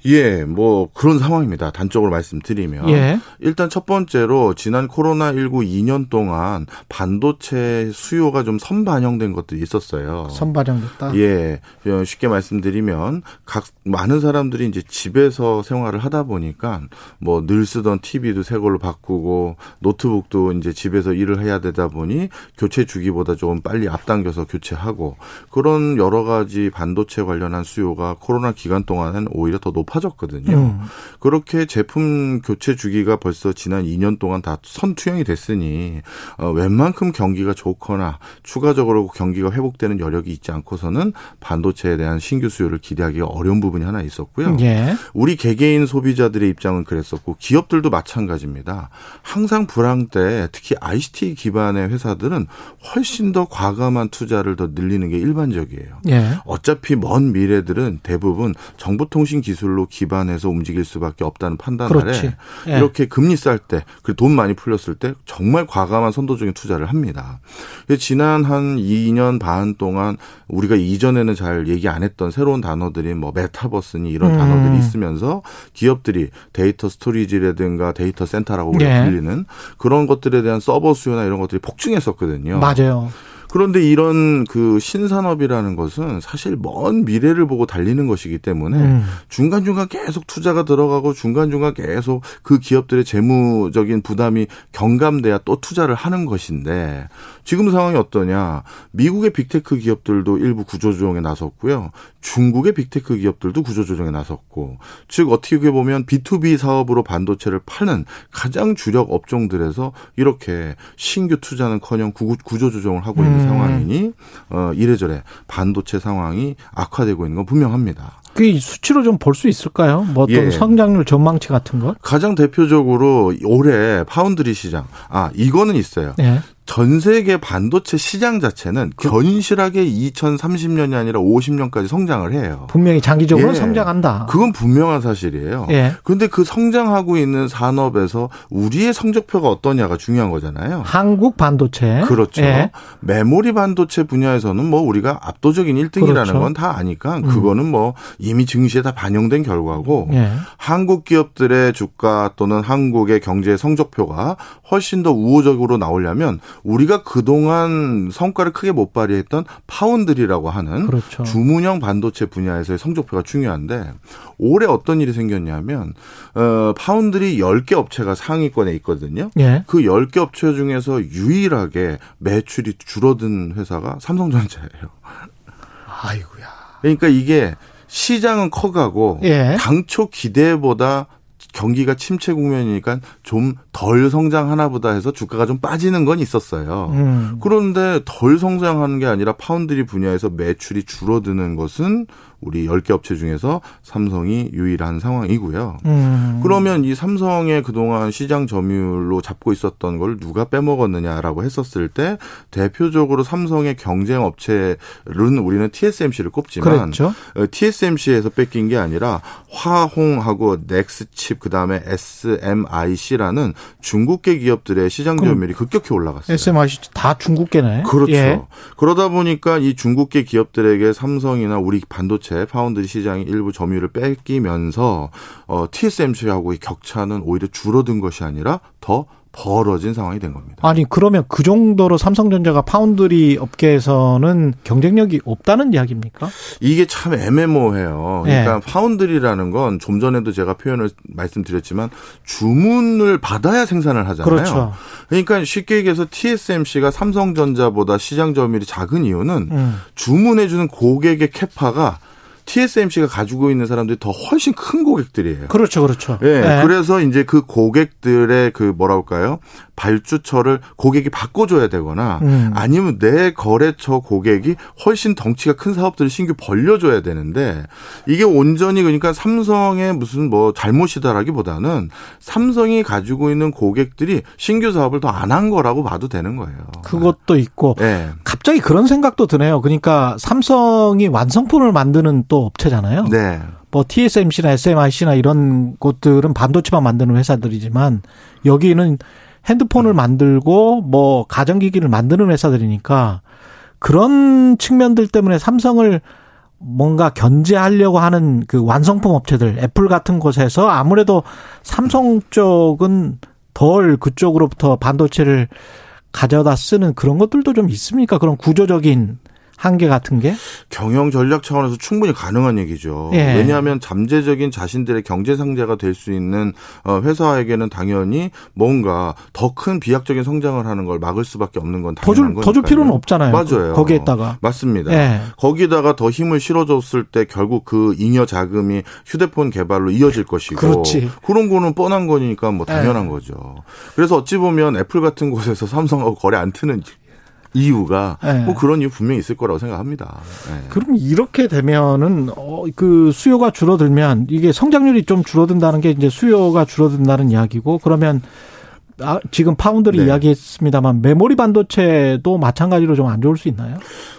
예, 뭐 그런 상황입니다. 단적으로 말씀드리면 예. 일단 첫 번째로 지난 코로나 19 2년 동안 반도체 수요가 좀 선반영된 것들이 있었어요. 선반영됐다. 예, 어, 쉽게 말씀드리면 각 많은 사람들이 이제 집에서 생활을 하다 보니까 뭐 늘 쓰던 TV도 새 걸로 바꾸고 노트북도 이제 집에서 일을 해야 되다 보니 교체 주기보다 조금 빨리 앞당겨서 교체하고 그런 여러 가지 반도체 관련한 수요가 코로나 기간 동안은 오히려 더 높아졌거든요. 음. 그렇게 제품 교체 주기가 벌써 지난 2년 동안 다 선투영이 됐으니 어, 웬만큼 경기가 좋거나 추가적으로 경기가 회복되는 여력이 있지 않고서는 반도체에 대한 신규 수요를 기대하기가 어려운 부분이 하나 있었고요. 예. 우리 개개인 소비자들의 입장은 그랬었고 기업들도 마찬가지입니다. 항상 불황 때 특히 ICT 기반의 회사들은 훨씬 더 과감한 투자를 더 늘리는 게 일반 적이에요. 예. 어차피 먼 미래들은 대부분 정보통신 기술로 기반해서 움직일 수밖에 없다는 판단 그렇지. 아래 예. 이렇게 금리 쌀 때, 그리고 돈 많이 풀렸을 때 정말 과감한 선도적인 투자를 합니다. 그래서 지난 한 2년 반 동안 우리가 이전에는 잘 얘기 안 했던 새로운 단어들이 뭐 메타버스니 이런 음. 단어들이 있으면서 기업들이 데이터 storage라든가 데이터 센터라고 우리가 예. 불리는 그런 것들에 대한 서버 수요나 이런 것들이 폭증했었거든요. 맞아요. 그런데 이런 그 신산업이라는 것은 사실 먼 미래를 보고 달리는 것이기 때문에 음. 중간중간 계속 투자가 들어가고 중간중간 계속 그 기업들의 재무적인 부담이 경감돼야 또 투자를 하는 것인데 지금 상황이 어떠냐. 미국의 big tech 기업들도 일부 구조조정에 나섰고요. 중국의 big tech 기업들도 구조조정에 나섰고 즉 어떻게 보면 B2B 사업으로 반도체를 파는 가장 주력 업종들에서 이렇게 신규 투자는커녕 구조조정을 하고 있는 음. 상황이니 어 이래저래 반도체 상황이 악화되고 있는 건 분명합니다. 그 수치로 좀 볼 수 있을까요? 뭐 어떤 예. 성장률 전망치 같은 것? 가장 대표적으로 올해 파운드리 시장 아 이거는 있어요. 예. 전 세계 반도체 시장 자체는 그 견실하게 2030년이 아니라 50년까지 성장을 해요. 분명히 장기적으로 예. 성장한다. 그건 분명한 사실이에요. 예. 그런데 그 성장하고 있는 산업에서 우리의 성적표가 어떠냐가 중요한 거잖아요. 한국 반도체. 그렇죠. 예. 메모리 반도체 분야에서는 뭐 우리가 압도적인 1등이라는 그렇죠. 건다 아니까 그거는 뭐 이미 증시에 다 반영된 결과고 예. 한국 기업들의 주가 또는 한국의 경제 성적표가 훨씬 더 우호적으로 나오려면 우리가 그동안 성과를 크게 못 발휘했던 파운드리라고 하는 그렇죠. 주문형 반도체 분야에서의 성적표가 중요한데 올해 어떤 일이 생겼냐면 어 파운드리 10개 업체가 상위권에 있거든요. 예. 그 10개 업체 중에서 유일하게 매출이 줄어든 회사가 삼성전자예요. 아이고야. 그러니까 이게 시장은 커가고 예. 당초 기대보다 경기가 침체 국면이니까 좀 덜 성장하나 보다 해서 주가가 좀 빠지는 건 있었어요. 음. 그런데 덜 성장하는 게 아니라 파운드리 분야에서 매출이 줄어드는 것은 우리 10개 업체 중에서 삼성이 유일한 상황이고요. 음. 그러면 이 삼성의 그동안 시장 점유율로 잡고 있었던 걸 누가 빼먹었느냐라고 했었을 때 대표적으로 삼성의 경쟁 업체는 우리는 TSMC를 꼽지만 그랬죠. 어, TSMC에서 뺏긴 게 아니라 화홍하고 넥스칩 그다음에 SMIC라는 중국계 기업들의 시장 점유율이 급격히 올라갔어요. SMIC 다 중국계네. 그렇죠. 예. 그러다 보니까 이 중국계 기업들에게 삼성이나 우리 반도체 파운드리 시장이 일부 점유율을 뺏기면서 어, TSMC하고의 격차는 오히려 줄어든 것이 아니라 더 벌어진 상황이 된 겁니다. 아니 그러면 그 정도로 삼성전자가 파운드리 업계에서는 경쟁력이 없다는 이야기입니까? 이게 참 애매모호해요. 예. 그러니까 파운드리라는 건 좀 전에도 제가 표현을 말씀드렸지만 주문을 받아야 생산을 하잖아요. 그렇죠. 그러니까 쉽게 얘기해서 TSMC가 삼성전자보다 시장 점유율이 작은 이유는 음. 주문해주는 고객의 캐파가 TSMC가 가지고 있는 사람들이 더 훨씬 큰 고객들이에요. 그렇죠, 그렇죠. 예, 예. 그래서 이제 그 고객들의 그 뭐랄까요 발주처를 고객이 바꿔줘야 되거나 음. 아니면 내 거래처 고객이 훨씬 덩치가 큰 사업들을 신규 벌려줘야 되는데 이게 온전히 그러니까 삼성의 무슨 뭐 잘못이다라기보다는 삼성이 가지고 있는 고객들이 신규 사업을 더 안 한 거라고 봐도 되는 거예요. 그것도 있고 예. 갑자기 그런 생각도 드네요. 그러니까 삼성이 완성품을 만드는 또 업체잖아요. 네. 뭐 TSMC나 SMIC나 이런 곳들은 반도체만 만드는 회사들이지만 여기는 핸드폰을 만들고 뭐 가전기기를 만드는 회사들이니까 그런 측면들 때문에 삼성을 뭔가 견제하려고 하는 그 완성품 업체들 애플 같은 곳에서 아무래도 삼성 쪽은 덜 그쪽으로부터 반도체를 가져다 쓰는 그런 것들도 좀 있습니까? 그런 구조적인 한계 같은 게? 경영 전략 차원에서 충분히 가능한 얘기죠. 예. 왜냐하면 잠재적인 자신들의 경제 상자가 될 수 있는 어, 회사에게는 당연히 뭔가 더 큰 비약적인 성장을 하는 걸 막을 수밖에 없는 건더 당연한 줄, 더줄 거니까요. 필요는 없잖아요. 맞아요. 거기에다가. 맞습니다. 예. 거기다가 더 힘을 실어줬을 때 결국 그 잉여 자금이 휴대폰 개발로 이어질 것이고 그렇지. 그런 거는 뻔한 거니까 뭐 당연한 예. 거죠. 그래서 어찌 보면 애플 같은 곳에서 <laughs> 삼성하고 거래 안 트는 이유가 예. 뭐 그런 이유 분명히 있을 거라고 생각합니다. 예. 그럼 이렇게 되면은 어, 그 수요가 줄어들면 이게 성장률이 좀 줄어든다는 게 이제 수요가 줄어든다는 이야기고 그러면 아, 지금 파운드리 네. 이야기했습니다만 메모리 반도체도 마찬가지로 좀 안 좋을 수 있나요?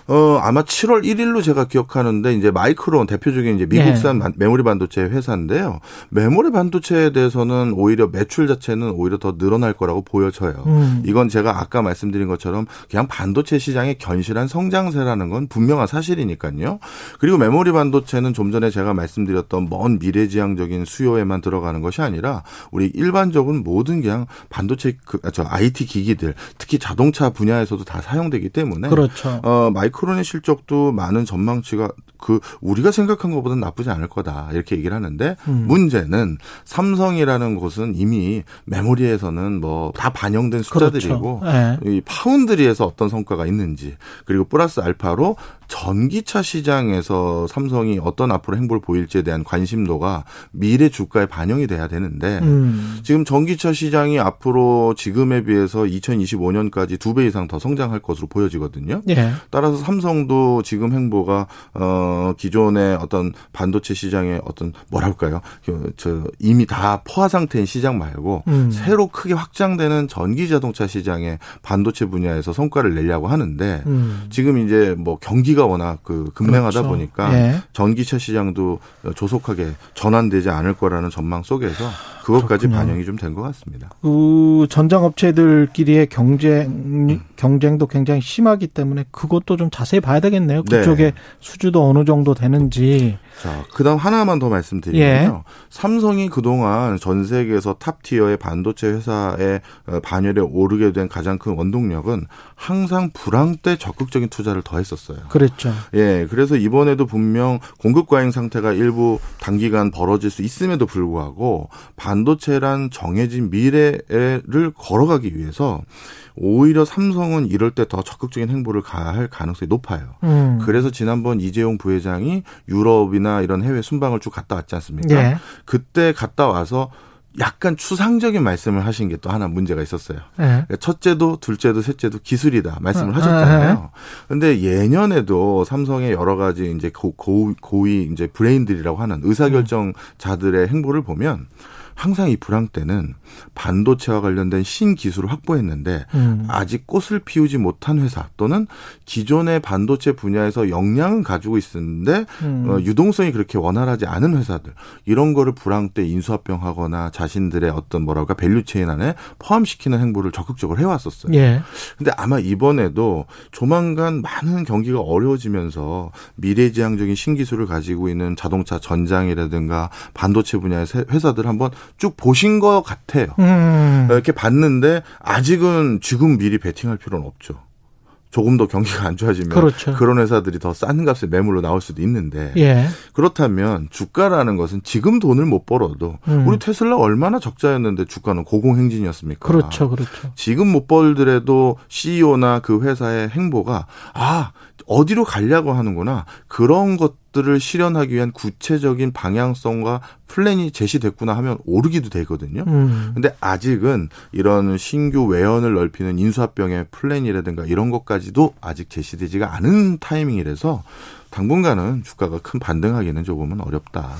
어, 아마 7월 1일로 제가 기억하는데 이제 마이크론 대표적인 이제 미국산 네. 반- 메모리 반도체 회사인데요. 메모리 반도체에 대해서는 오히려 매출 자체는 오히려 더 늘어날 거라고 보여져요. 음. 이건 제가 아까 말씀드린 것처럼 그냥 반도체 시장의 견실한 성장세라는 건 분명한 사실이니까요. 그리고 메모리 반도체는 좀 전에 제가 말씀드렸던 먼 미래지향적인 수요에만 들어가는 것이 아니라 우리 일반적인 모든 그냥 반도체 반도체 그, 저 IT 기기들 특히 자동차 분야에서도 다 사용되기 때문에 그렇죠. 어, 마이크론의 실적도 많은 전망치가 그 우리가 생각한 것보다는 나쁘지 않을 거다 이렇게 얘기를 하는데 음. 문제는 삼성이라는 곳은 이미 메모리에서는 뭐 다 반영된 숫자들이고 그렇죠. 네. 이 파운드리에서 어떤 성과가 있는지 그리고 플러스 알파로 전기차 시장에서 삼성이 어떤 앞으로 행보를 보일지에 대한 관심도가 미래 주가에 반영이 돼야 되는데 음. 지금 전기차 시장이 앞으로 지금에 비해서 2025년까지 두 배 이상 더 성장할 것으로 보여지거든요. 예. 따라서 삼성도 지금 행보가 어 기존의 어떤 반도체 시장의 어떤 뭐랄까요? 그, 저 이미 다 포화 상태인 시장 말고 음. 새로 크게 확장되는 전기 자동차 시장의 반도체 분야에서 성과를 내려고 하는데 음. 지금 이제 뭐 경기가 워낙 그 급냉하다 그렇죠. 보니까 예. 전기차 시장도 조속하게 전환되지 않을 거라는 전망 속에서 그것까지 그렇군요. 반영이 좀 된 것 같습니다. 그 전장 업체들끼리의 경쟁 경쟁도 굉장히 심하기 때문에 그것도 좀 자세히 봐야 되겠네요. 네. 그쪽에 수주도 어느 정도 되는지. 자, 그다음 하나만 더 말씀드리면요. 예. 삼성이 그동안 전 세계에서 top tier의 반도체 회사의 어, 반열에 오르게 된 가장 큰 원동력은 항상 불황 때 적극적인 투자를 더 했었어요. 그랬죠. 예, 그래서 이번에도 분명 공급 과잉 상태가 일부 단기간 벌어질 수 있음에도 불구하고 반도체란 정해진 미래를 걸어가기 위해서 오히려 삼성은 이럴 때 더 적극적인 행보를 가할 가능성이 높아요. 음. 그래서 지난번 이재용 부회장이 유럽이나 이런 해외 순방을 쭉 갔다 왔지 않습니까? 예. 그때 갔다 와서 약간 추상적인 말씀을 하신 게 또 하나 문제가 있었어요. 예. 첫째도 둘째도 셋째도 기술이다 말씀을 아, 하셨잖아요. 근데 예년에도 삼성의 여러 가지 이제 고, 고, 고위 이제 브레인들이라고 하는 의사결정자들의 행보를 보면 항상 이 불황 때는 반도체와 관련된 신기술을 확보했는데 음. 아직 꽃을 피우지 못한 회사 또는 기존의 반도체 분야에서 역량은 가지고 있었는데 음. 어, 유동성이 그렇게 원활하지 않은 회사들 이런 거를 불황 때 인수합병하거나 자신들의 어떤 뭐랄까 value chain 안에 포함시키는 행보를 적극적으로 해왔었어요. 예. 근데 아마 이번에도 조만간 많은 경기가 어려워지면서 미래지향적인 신기술을 가지고 있는 자동차 전장이라든가 반도체 분야의 세- 회사들 한번 쭉 보신 것 같아요. 음. 이렇게 봤는데 아직은 지금 미리 베팅할 필요는 없죠. 조금 더 경기가 안 좋아지면 그렇죠. 런 회사들이 더 싼 값에 매물로 나올 수도 있는데 예. 그렇다면 주가라는 것은 지금 돈을 못 벌어도 음. 우리 테슬라 얼마나 적자였는데 주가는 고공행진이었습니까? 그렇죠. 그렇죠. 지금 못 벌더라도 CEO나 그 회사의 행보가 아 어디로 가려고 하는구나 그런 것들을 실현하기 위한 구체적인 방향성과 플랜이 제시됐구나 하면 오르기도 되거든요. 음. 근데 아직은 이런 신규 외연을 넓히는 인수합병의 플랜이라든가 이런 것까지도 아직 제시되지가 않은 타이밍이라서 당분간은 주가가 큰 반등하기는 조금은 어렵다.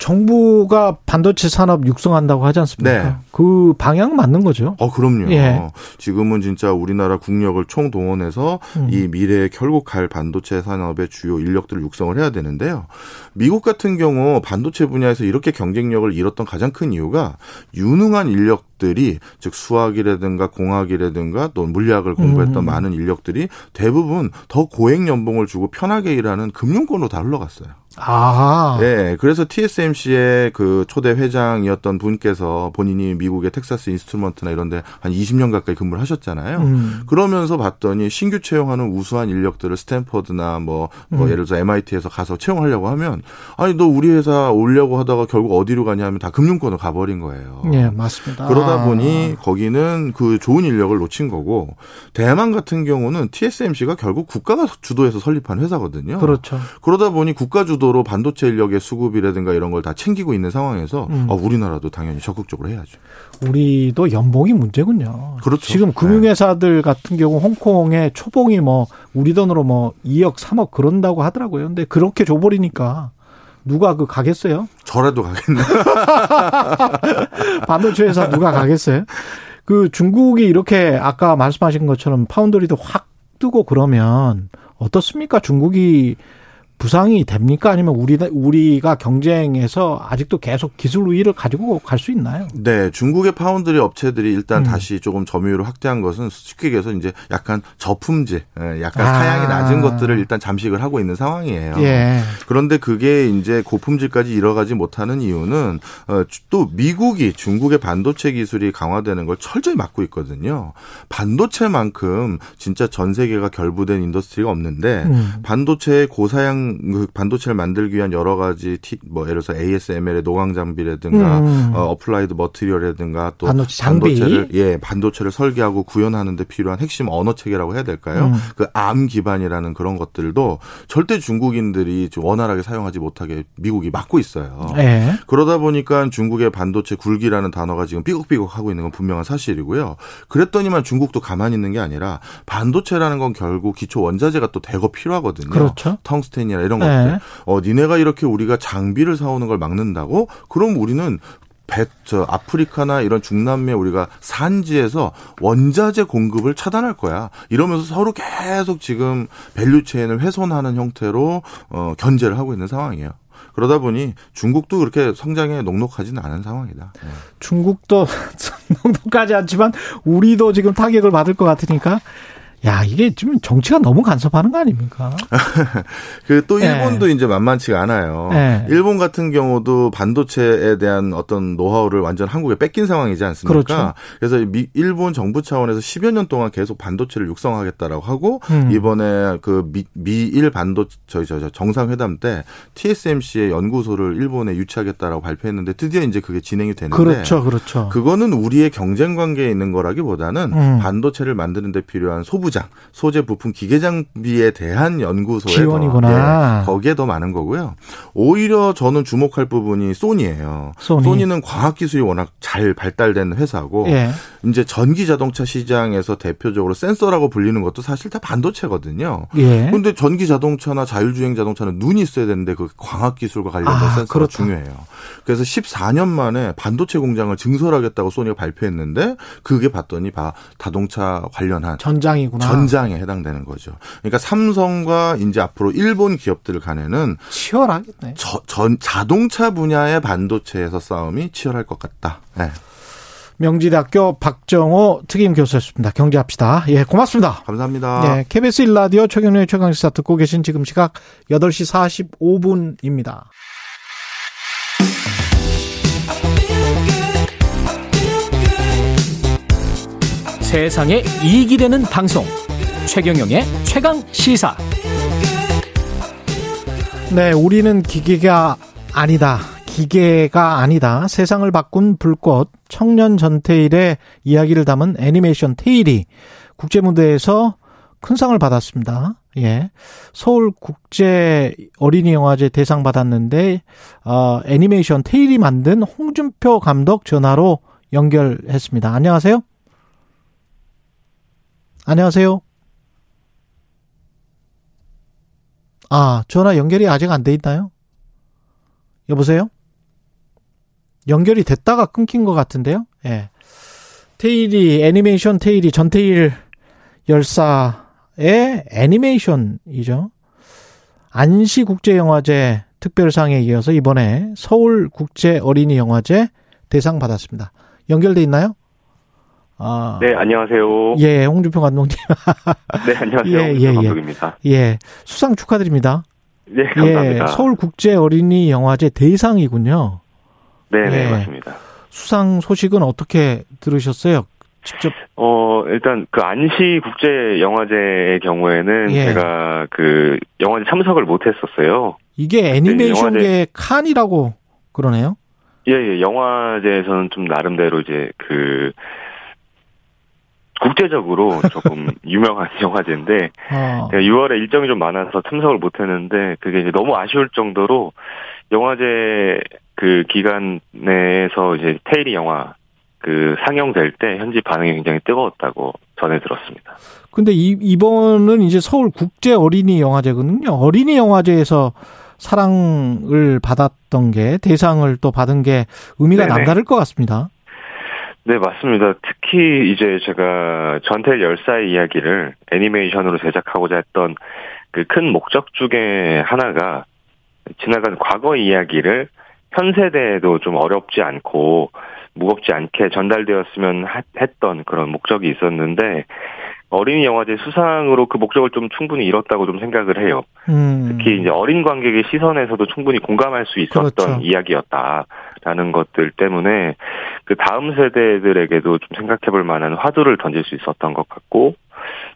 정부가 반도체 산업 육성한다고 하지 않습니까? 네. 그 방향 맞는 거죠. 어, 그럼요. 예. 지금은 진짜 우리나라 국력을 총동원해서 음. 이 미래에 결국 갈 반도체 산업의 주요 인력들을 육성을 해야 되는데요. 미국 같은 경우 반도체 분야에서 이렇게 경쟁력을 잃었던 가장 큰 이유가 유능한 인력 들이 즉 수학이라든가 공학이라든가 또 물리학을 공부했던 음. 많은 인력들이 대부분 더 고액 연봉을 주고 편하게 일하는 금융권으로 다 흘러갔어요. 아. 네, 그래서 TSMC의 그 초대 회장이었던 분께서 본인이 미국의 텍사스 인스트루먼트나 이런데 한 20년 가까이 근무를 하셨잖아요. 음. 그러면서 봤더니 신규 채용하는 우수한 인력들을 스탠퍼드나 뭐, 뭐 음. 예를 들어서 MIT에서 가서 채용하려고 하면 아니 너 우리 회사 오려고 하다가 결국 어디로 가냐 하면 다 금융권으로 가버린 거예요. 예, 맞습니다. 그러다 아. 보니 거기는 그 좋은 인력을 놓친 거고 대만 같은 경우는 TSMC가 결국 국가가 주도해서 설립한 회사거든요. 그렇죠. 그러다 보니 국가 주도 로 반도체 인력의 수급이라든가 이런 걸 다 챙기고 있는 상황에서 음. 어, 우리나라도 당연히 적극적으로 해야죠. 우리도 연봉이 문제군요. 그렇죠. 지금 금융회사들 같은 경우 홍콩의 초봉이 뭐 우리 돈으로 뭐 2억, 3억 그런다고 하더라고요. 근데 그렇게 줘버리니까 누가 그 가겠어요? 저라도 가겠네. <laughs> 반도체 회사 누가 가겠어요? 그 중국이 이렇게 아까 말씀하신 것처럼 파운드리도 확 뜨고 그러면 어떻습니까? 중국이 부상이 됩니까? 아니면 우리 우리가 경쟁에서 아직도 계속 기술 우위를 가지고 갈 수 있나요? 네, 중국의 파운드리 업체들이 일단 음. 다시 조금 점유율을 확대한 것은 쉽게 얘기해서 이제 약간 저품질, 예, 약간 아. 사양이 낮은 것들을 일단 잠식을 하고 있는 상황이에요. 예. 그런데 그게 이제 고품질까지 이뤄가지 못하는 이유는 어, 또 미국이 중국의 반도체 기술이 강화되는 걸 철저히 막고 있거든요. 반도체만큼 진짜 전 세계가 결부된 industry가 없는데 음. 반도체 고사양 그 반도체를 만들기 위한 여러 가지 티, 뭐 예를 들어서 ASML의 노광 장비라든가 음. 어, 어플라이드 머티리얼이라든가 또 반도체 장비. 반도체를 예 반도체를 설계하고 구현하는 데 필요한 핵심 언어 체계라고 해야 될까요? 음. 그 ARM 기반이라는 그런 것들도 절대 중국인들이 좀 원활하게 사용하지 못하게 미국이 막고 있어요. 예. 그러다 보니까 중국의 반도체 굴기라는 단어가 지금 삐걱삐걱 하고 있는 건 분명한 사실이고요. 그랬더니만 중국도 가만히 있는 게 아니라 반도체라는 건 결국 기초 원자재가 또 대거 필요하거든요. 그렇죠. 텅스텐이 나 이런 네. 것들. 어, 니네가 이렇게 우리가 장비를 사오는 걸 막는다고? 그럼 우리는 배, 저, 아프리카나 이런 중남미에 우리가 산지에서 원자재 공급을 차단할 거야. 이러면서 서로 계속 지금 value chain을 훼손하는 형태로, 어, 견제를 하고 있는 상황이에요. 그러다 보니 중국도 그렇게 성장에 녹록하지는 않은 상황이다. 네. 중국도 <laughs> 정도까지 않지만 우리도 지금 타격을 받을 것 같으니까 야 이게 지금 정치가 너무 간섭하는 거 아닙니까? <laughs> 그또 네. 일본도 이제 만만치가 않아요. 네. 일본 같은 경우도 반도체에 대한 어떤 노하우를 완전 한국에 뺏긴 상황이지 않습니까? 그렇죠. 그래서 미, 일본 정부 차원에서 10여 년 동안 계속 반도체를 육성하겠다라고 하고 음. 이번에 그 미, 미일 반도 저희 저, 저 정상회담 때 TSMC의 연구소를 일본에 유치하겠다라고 발표했는데 드디어 이제 그게 진행이 되는데 그렇죠, 그렇죠. 그거는 우리의 경쟁 관계에 있는 거라기보다는 음. 반도체를 만드는 데 필요한 소부 장, 소재 부품 기계 장비에 대한 연구소에 지원이구나. 더, 예, 거기에 더 많은 거고요. 오히려 저는 주목할 부분이 소니예요. 소니. 는 과학 기술이 워낙 잘 발달된 회사고 예. 이제 전기 자동차 시장에서 대표적으로 센서라고 불리는 것도 사실 다 반도체거든요. 예. 근데 전기 자동차나 자율주행 자동차는 눈이 있어야 되는데 그 광학 기술과 관련된 아, 센서가 그렇다. 중요해요. 그래서 14년 만에 반도체 공장을 증설하겠다고 소니가 발표했는데 그게 봤더니 바 자동차 관련한 전장이구나. 전장에 해당되는 거죠. 그러니까 삼성과 이제 앞으로 일본 기업들 간에는 치열하겠네. 저- 전 자동차 분야의 반도체에서 싸움이 치열할 것 같다. 네. 명지대학교 박정호 특임 교수였습니다. 경제합시다. 예, 고맙습니다. 감사합니다. 네, KBS 1라디오 최경련의 최강시사 듣고 계신 지금 시각 8시 45분입니다. 세상에 이익이 되는 방송 최경영의 최강 시사 네, 우리는 기계가 아니다. 기계가 아니다. 세상을 바꾼 불꽃 청년 전태일의 이야기를 담은 애니메이션 테일이 국제 무대에서 큰 상을 받았습니다. 예. 서울 국제 어린이 영화제 대상 받았는데 어 애니메이션 테일이 만든 홍준표 감독 전화로 연결했습니다. 안녕하세요. 안녕하세요. 아, 전화 연결이 아직 안 돼 있나요? 여보세요? 연결이 됐다가 끊긴 것 같은데요? 예. 테일이, 애니메이션 테일이 전테일 열사의 애니메이션이죠. 안시국제영화제 특별상에 이어서 이번에 서울국제어린이영화제 대상 받았습니다. 연결돼 있나요? 아, 네, 안녕하세요. 예, 홍준표 감독님. <laughs> 네, 안녕하세요. 예, 홍준표 예, 예. 감독입니다. 예, 수상 축하드립니다. 네, 감사합니다. 예, 서울국제 어린이 영화제 대상이군요. 네, 네, 예. 맞습니다. 수상 소식은 어떻게 들으셨어요? 직접 어, 일단 그 안시 국제 영화제의 경우에는 예. 제가 그 영화제 참석을 못 했었어요. 이게 애니메이션계 네, 영화제- 칸이라고 그러네요. 예, 예. 영화제에서는 좀 나름대로 이제 그 국제적으로 조금 <laughs> 유명한 영화제인데 어, 제가 6월에 일정이 좀 많아서 참석을 못 했는데 그게 이제 너무 아쉬울 정도로 영화제 그 기간 내에서 이제 테일이 영화 그 상영될 때 현지 반응이 굉장히 뜨거웠다고 전해 들었습니다. 근데 이, 이번은 이제 서울 국제 어린이 영화제거든요. 어린이 영화제에서 사랑을 받았던 게 대상을 또 받은 게 의미가 네네. 남다를 것 같습니다. 네, 맞습니다. 특히 이제 제가 전태일 열사의 이야기를 애니메이션으로 제작하고자 했던 그 큰 목적 중에 하나가 지나간 과거 이야기를 현 세대에도 좀 어렵지 않고 무겁지 않게 전달되었으면 하- 했던 그런 목적이 있었는데 어린이 영화제 수상으로 그 목적을 좀 충분히 이뤘다고 좀 생각을 해요. 음. 특히 이제 어린 관객의 시선에서도 충분히 공감할 수 있었던 그렇죠. 이야기였다라는 것들 때문에 그 다음 세대들에게도 좀 생각해볼 만한 화두를 던질 수 있었던 것 같고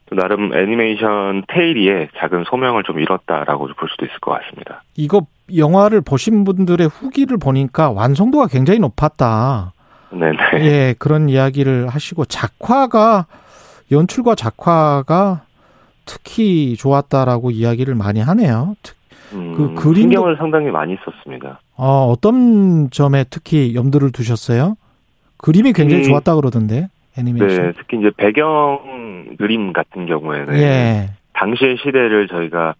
또 나름 애니메이션 테일리에 작은 소명을 좀 이뤘다라고 볼 수도 있을 것 같습니다. 이거 영화를 보신 분들의 후기를 보니까 완성도가 굉장히 높았다. 네네. 예, 그런 이야기를 하시고 작화가 연출과 작화가 특히 좋았다라고 이야기를 많이 하네요. 특- 음, 그 그림도- 신경을 상당히 많이 썼습니다. 어, 어떤 점에 특히 염두를 두셨어요? 그림이 굉장히 음, 좋았다 그러던데 애니메이션. 네, 특히 이제 배경 그림 같은 경우에는 예. 당시의 시대를 저희가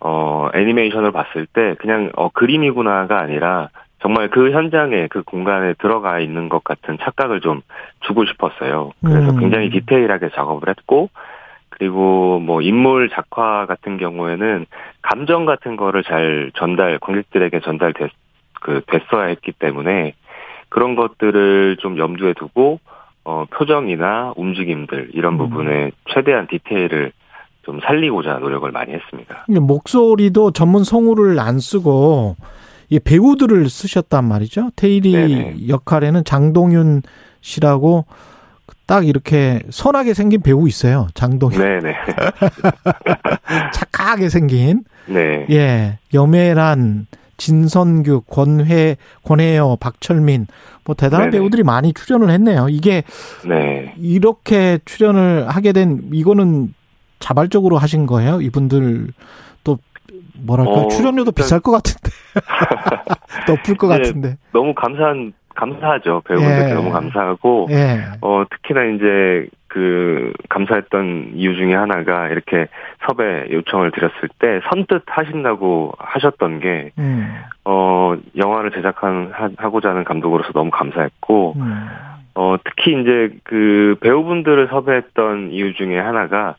어 애니메이션을 봤을 때 그냥 어 그림이구나가 아니라 정말 그 현장에 그 공간에 들어가 있는 것 같은 착각을 좀 주고 싶었어요. 그래서 음. 굉장히 디테일하게 작업을 했고 그리고 뭐 인물 작화 같은 경우에는 감정 같은 거를 잘 전달 관객들에게 전달됐 그 됐어야 했기 때문에 그런 것들을 좀 염두에 두고 어 표정이나 움직임들 이런 음. 부분에 최대한 디테일을 좀 살리고자 노력을 많이 했습니다. 목소리도 전문 성우를 안 쓰고 이 배우들을 쓰셨단 말이죠. 테일이 네네. 역할에는 장동윤 씨라고 딱 이렇게 선하게 생긴 배우 있어요. 장동윤. 네네. <laughs> 착하게 생긴. 네. 예. 염혜란, 진선규, 권회, 권혜여, 박철민. 뭐 대단한 네네. 배우들이 많이 출연을 했네요. 이게 네. 이렇게 출연을 하게 된 이거는 자발적으로 하신 거예요? 이분들 또 뭐랄까 어, 출연료도 일단- 비쌀 것 같은데. <laughs> 높을 것 네. 같은데. 너무 감사한 감사하죠. 배우분들께 예. 너무 감사하고 예. 어 특히나 이제 그 감사했던 이유 중에 하나가 이렇게 섭외 요청을 드렸을 때 선뜻 하신다고 하셨던 게 음, 어, 영화를 제작한, 하- 하고자 하는 감독으로서 너무 감사했고, 음, 어, 특히 이제 그 배우분들을 섭외했던 이유 중에 하나가,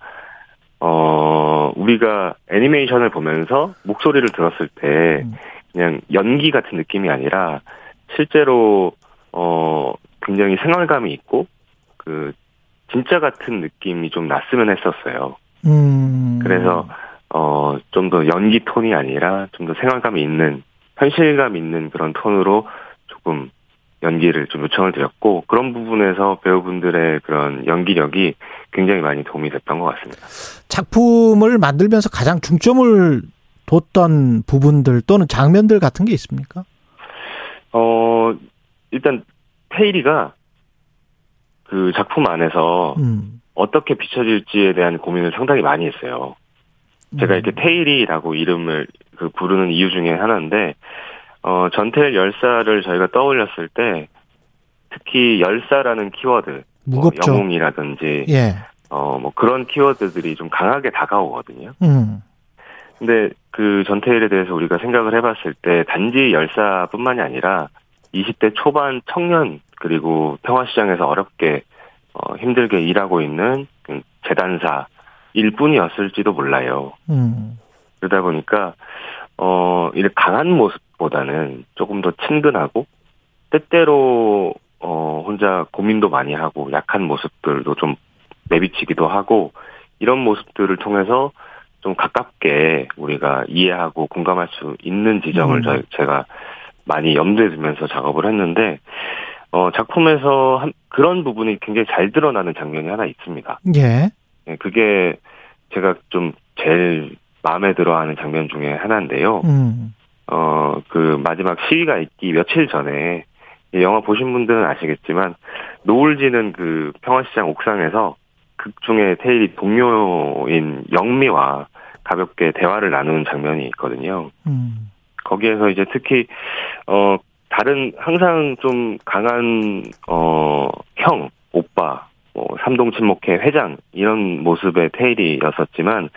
어, 우리가 애니메이션을 보면서 목소리를 들었을 때 음. 그냥 연기 같은 느낌이 아니라 실제로, 어, 굉장히 생활감이 있고, 그, 진짜 같은 느낌이 좀 났으면 했었어요. 음. 그래서 어 좀 더 연기 톤이 아니라 좀 더 생활감이 있는 현실감 있는 그런 톤으로 조금 연기를 좀 요청을 드렸고 그런 부분에서 배우분들의 그런 연기력이 굉장히 많이 도움이 됐던 것 같습니다. 작품을 만들면서 가장 중점을 뒀던 부분들 또는 장면들 같은 게 있습니까? 어 일단 테일이가 그 작품 안에서 음. 어떻게 비춰질지에 대한 고민을 상당히 많이 했어요. 제가 이렇게 테일이라고 이름을 그 부르는 이유 중에 하나인데, 어, 전태일 열사를 저희가 떠올렸을 때, 특히 열사라는 키워드, 뭐 무겁죠. 영웅이라든지, 예. 어, 뭐 그런 키워드들이 좀 강하게 다가오거든요. 음. 근데 그 전태일에 대해서 우리가 생각을 해봤을 때, 단지 열사뿐만이 아니라, 20대 초반 청년, 그리고 평화시장에서 어렵게, 어, 힘들게 일하고 있는 그 재단사, 일 뿐이었을지도 몰라요. 음. 그러다 보니까 어 이렇게 강한 모습보다는 조금 더 친근하고 때때로 어 혼자 고민도 많이 하고 약한 모습들도 좀 내비치기도 하고 이런 모습들을 통해서 좀 가깝게 우리가 이해하고 공감할 수 있는 지점을 음. 저희 제가 많이 염두에 두면서 작업을 했는데 어 작품에서 한, 그런 부분이 굉장히 잘 드러나는 장면이 하나 있습니다. 예. 예, 그게 제가 좀 제일 마음에 들어 하는 장면 중에 하나인데요. 음. 어, 그 마지막 시위가 있기 며칠 전에 이 영화 보신 분들은 아시겠지만 노을지는 그 평화시장 옥상에서 극 중에 테일이 동료인 영미와 가볍게 대화를 나누는 장면이 있거든요. 음. 거기에서 이제 특히 어 다른 항상 좀 강한 어형 오빠 뭐 삼동 친목회 회장 이런 모습의 테일이었었지만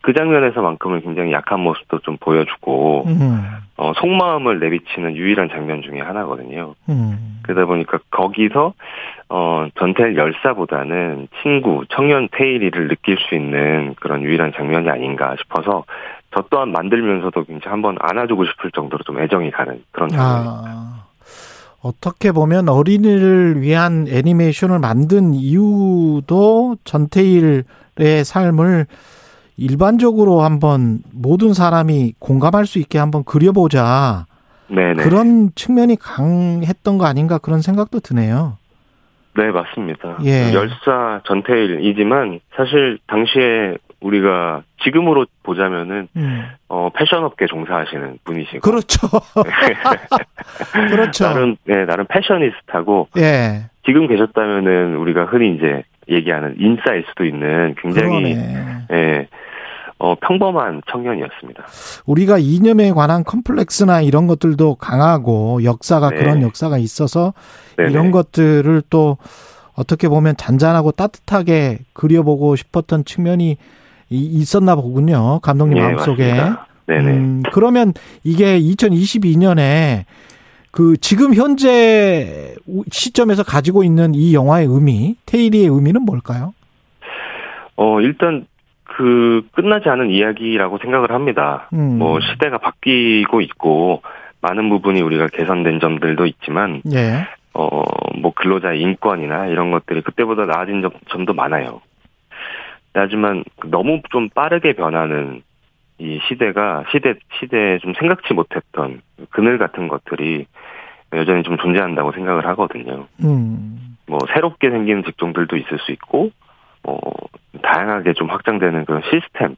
그 장면에서만큼은 굉장히 약한 모습도 좀 보여주고 음. 어 속마음을 내비치는 유일한 장면 중에 하나거든요. 음. 그러다 보니까 거기서 어, 전태일 열사보다는 친구, 청년 테일이를 느낄 수 있는 그런 유일한 장면이 아닌가 싶어서 저 또한 만들면서도 굉장히 한번 안아주고 싶을 정도로 좀 애정이 가는 그런 장면입니다. 아, 어떻게 보면 어린이를 위한 애니메이션을 만든 이유도 전태일의 삶을 일반적으로 한번 모든 사람이 공감할 수 있게 한번 그려보자. 네네. 그런 측면이 강했던 거 아닌가 그런 생각도 드네요. 네, 맞습니다. 예. 열사 전태일이지만 사실 당시에 우리가 지금으로 보자면은 음. 어 패션 업계 종사하시는 분이시고 그렇죠. <laughs> 그렇죠. 나름 네 나름 패셔니스타고 예. 지금 계셨다면은 우리가 흔히 이제 얘기하는 인싸일 수도 있는 굉장히 그러네. 예. 어 평범한 청년이었습니다. 우리가 이념에 관한 컴플렉스나 이런 것들도 강하고 역사가 네. 그런 역사가 있어서 네네. 이런 것들을 또 어떻게 보면 잔잔하고 따뜻하게 그려보고 싶었던 측면이 이- 있었나 보군요. 감독님 예, 마음속에. 맞습니다. 네네. 음, 그러면 이게 2022년에 그 지금 현재 시점에서 가지고 있는 이 영화의 의미, 테일리의 의미는 뭘까요? 어 일단 그 끝나지 않은 이야기라고 생각을 합니다. 음. 뭐 시대가 바뀌고 있고 많은 부분이 우리가 개선된 점들도 있지만 예. 어뭐 근로자의 인권이나 이런 것들이 그때보다 나아진 점, 점도 많아요. 하지만 너무 좀 빠르게 변하는 이 시대가 시대 시대에 좀 생각지 못했던 그늘 같은 것들이 여전히 좀 존재한다고 생각을 하거든요. 음. 뭐 새롭게 생기는 직종들도 있을 수 있고 뭐 다양하게 좀 확장되는 그런 시스템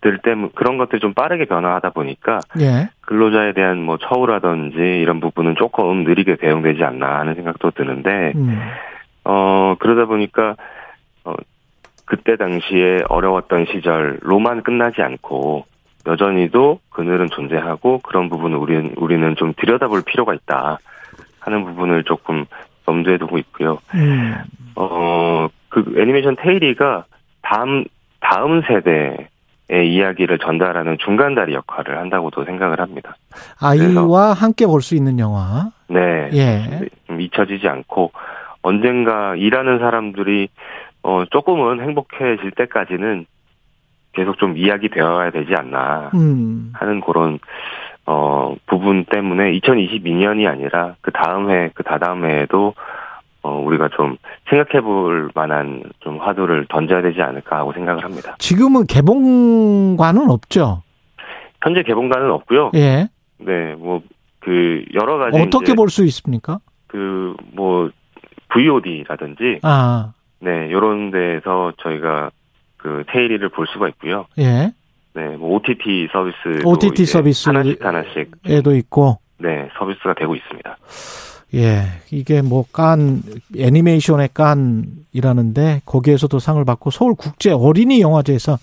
들 때문 그런 것들이 좀 빠르게 변화하다 보니까 예. 근로자에 대한 뭐 처우라든지 이런 부분은 조금 느리게 대응되지 않나 하는 생각도 드는데 음. 어 그러다 보니까 어 그때 당시에 어려웠던 시절로만 끝나지 않고 여전히도 그늘은 존재하고 그런 부분을 우리는 우리는 좀 들여다볼 필요가 있다 하는 부분을 조금 염두에 두고 있고요. 음. 어, 그 애니메이션 테일리가 다음, 다음 세대의 이야기를 전달하는 중간다리 역할을 한다고도 생각을 합니다. 아이와 함께 볼 수 있는 영화. 네. 예. 좀 잊혀지지 않고 언젠가 일하는 사람들이 어, 조금은 행복해질 때까지는 계속 좀 이야기 되어야 되지 않나 음. 하는 그런 어, 부분 때문에 2022년이 아니라 그 다음 해, 그 다다음 해에도 어, 우리가 좀 생각해 볼 만한 좀 화두를 던져야 되지 않을까 하고 생각을 합니다. 지금은 개봉관은 없죠. 현재 개봉관은 없고요. 예. 네, 뭐, 그, 여러 가지. 어떻게 볼 수 있습니까? 그, 뭐, VOD라든지, 아, 네, 요런 데에서 저희가 그 테일리를 볼 수가 있고요. 예. 네, 뭐, OTT 서비스. OTT 서비스. 하나씩 하나씩. 에도 있고. 네, 서비스가 되고 있습니다. 예. 이게 뭐 깐, 애니메이션의 깐이라는데 거기에서도 상을 받고 서울 국제 어린이 영화제에서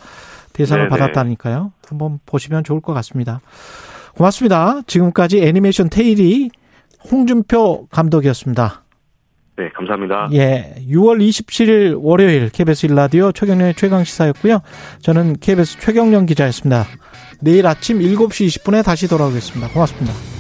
대상을 네네. 받았다니까요. 한번 보시면 좋을 것 같습니다. 고맙습니다. 지금까지 애니메이션 테일이 홍준표 감독이었습니다. 네, 감사합니다. 예. 6월 27일 월요일 KBS 1라디오 최경련의 최강 시사였고요. 저는 KBS 최경련 기자였습니다. 내일 아침 7시 20분에 다시 돌아오겠습니다. 고맙습니다.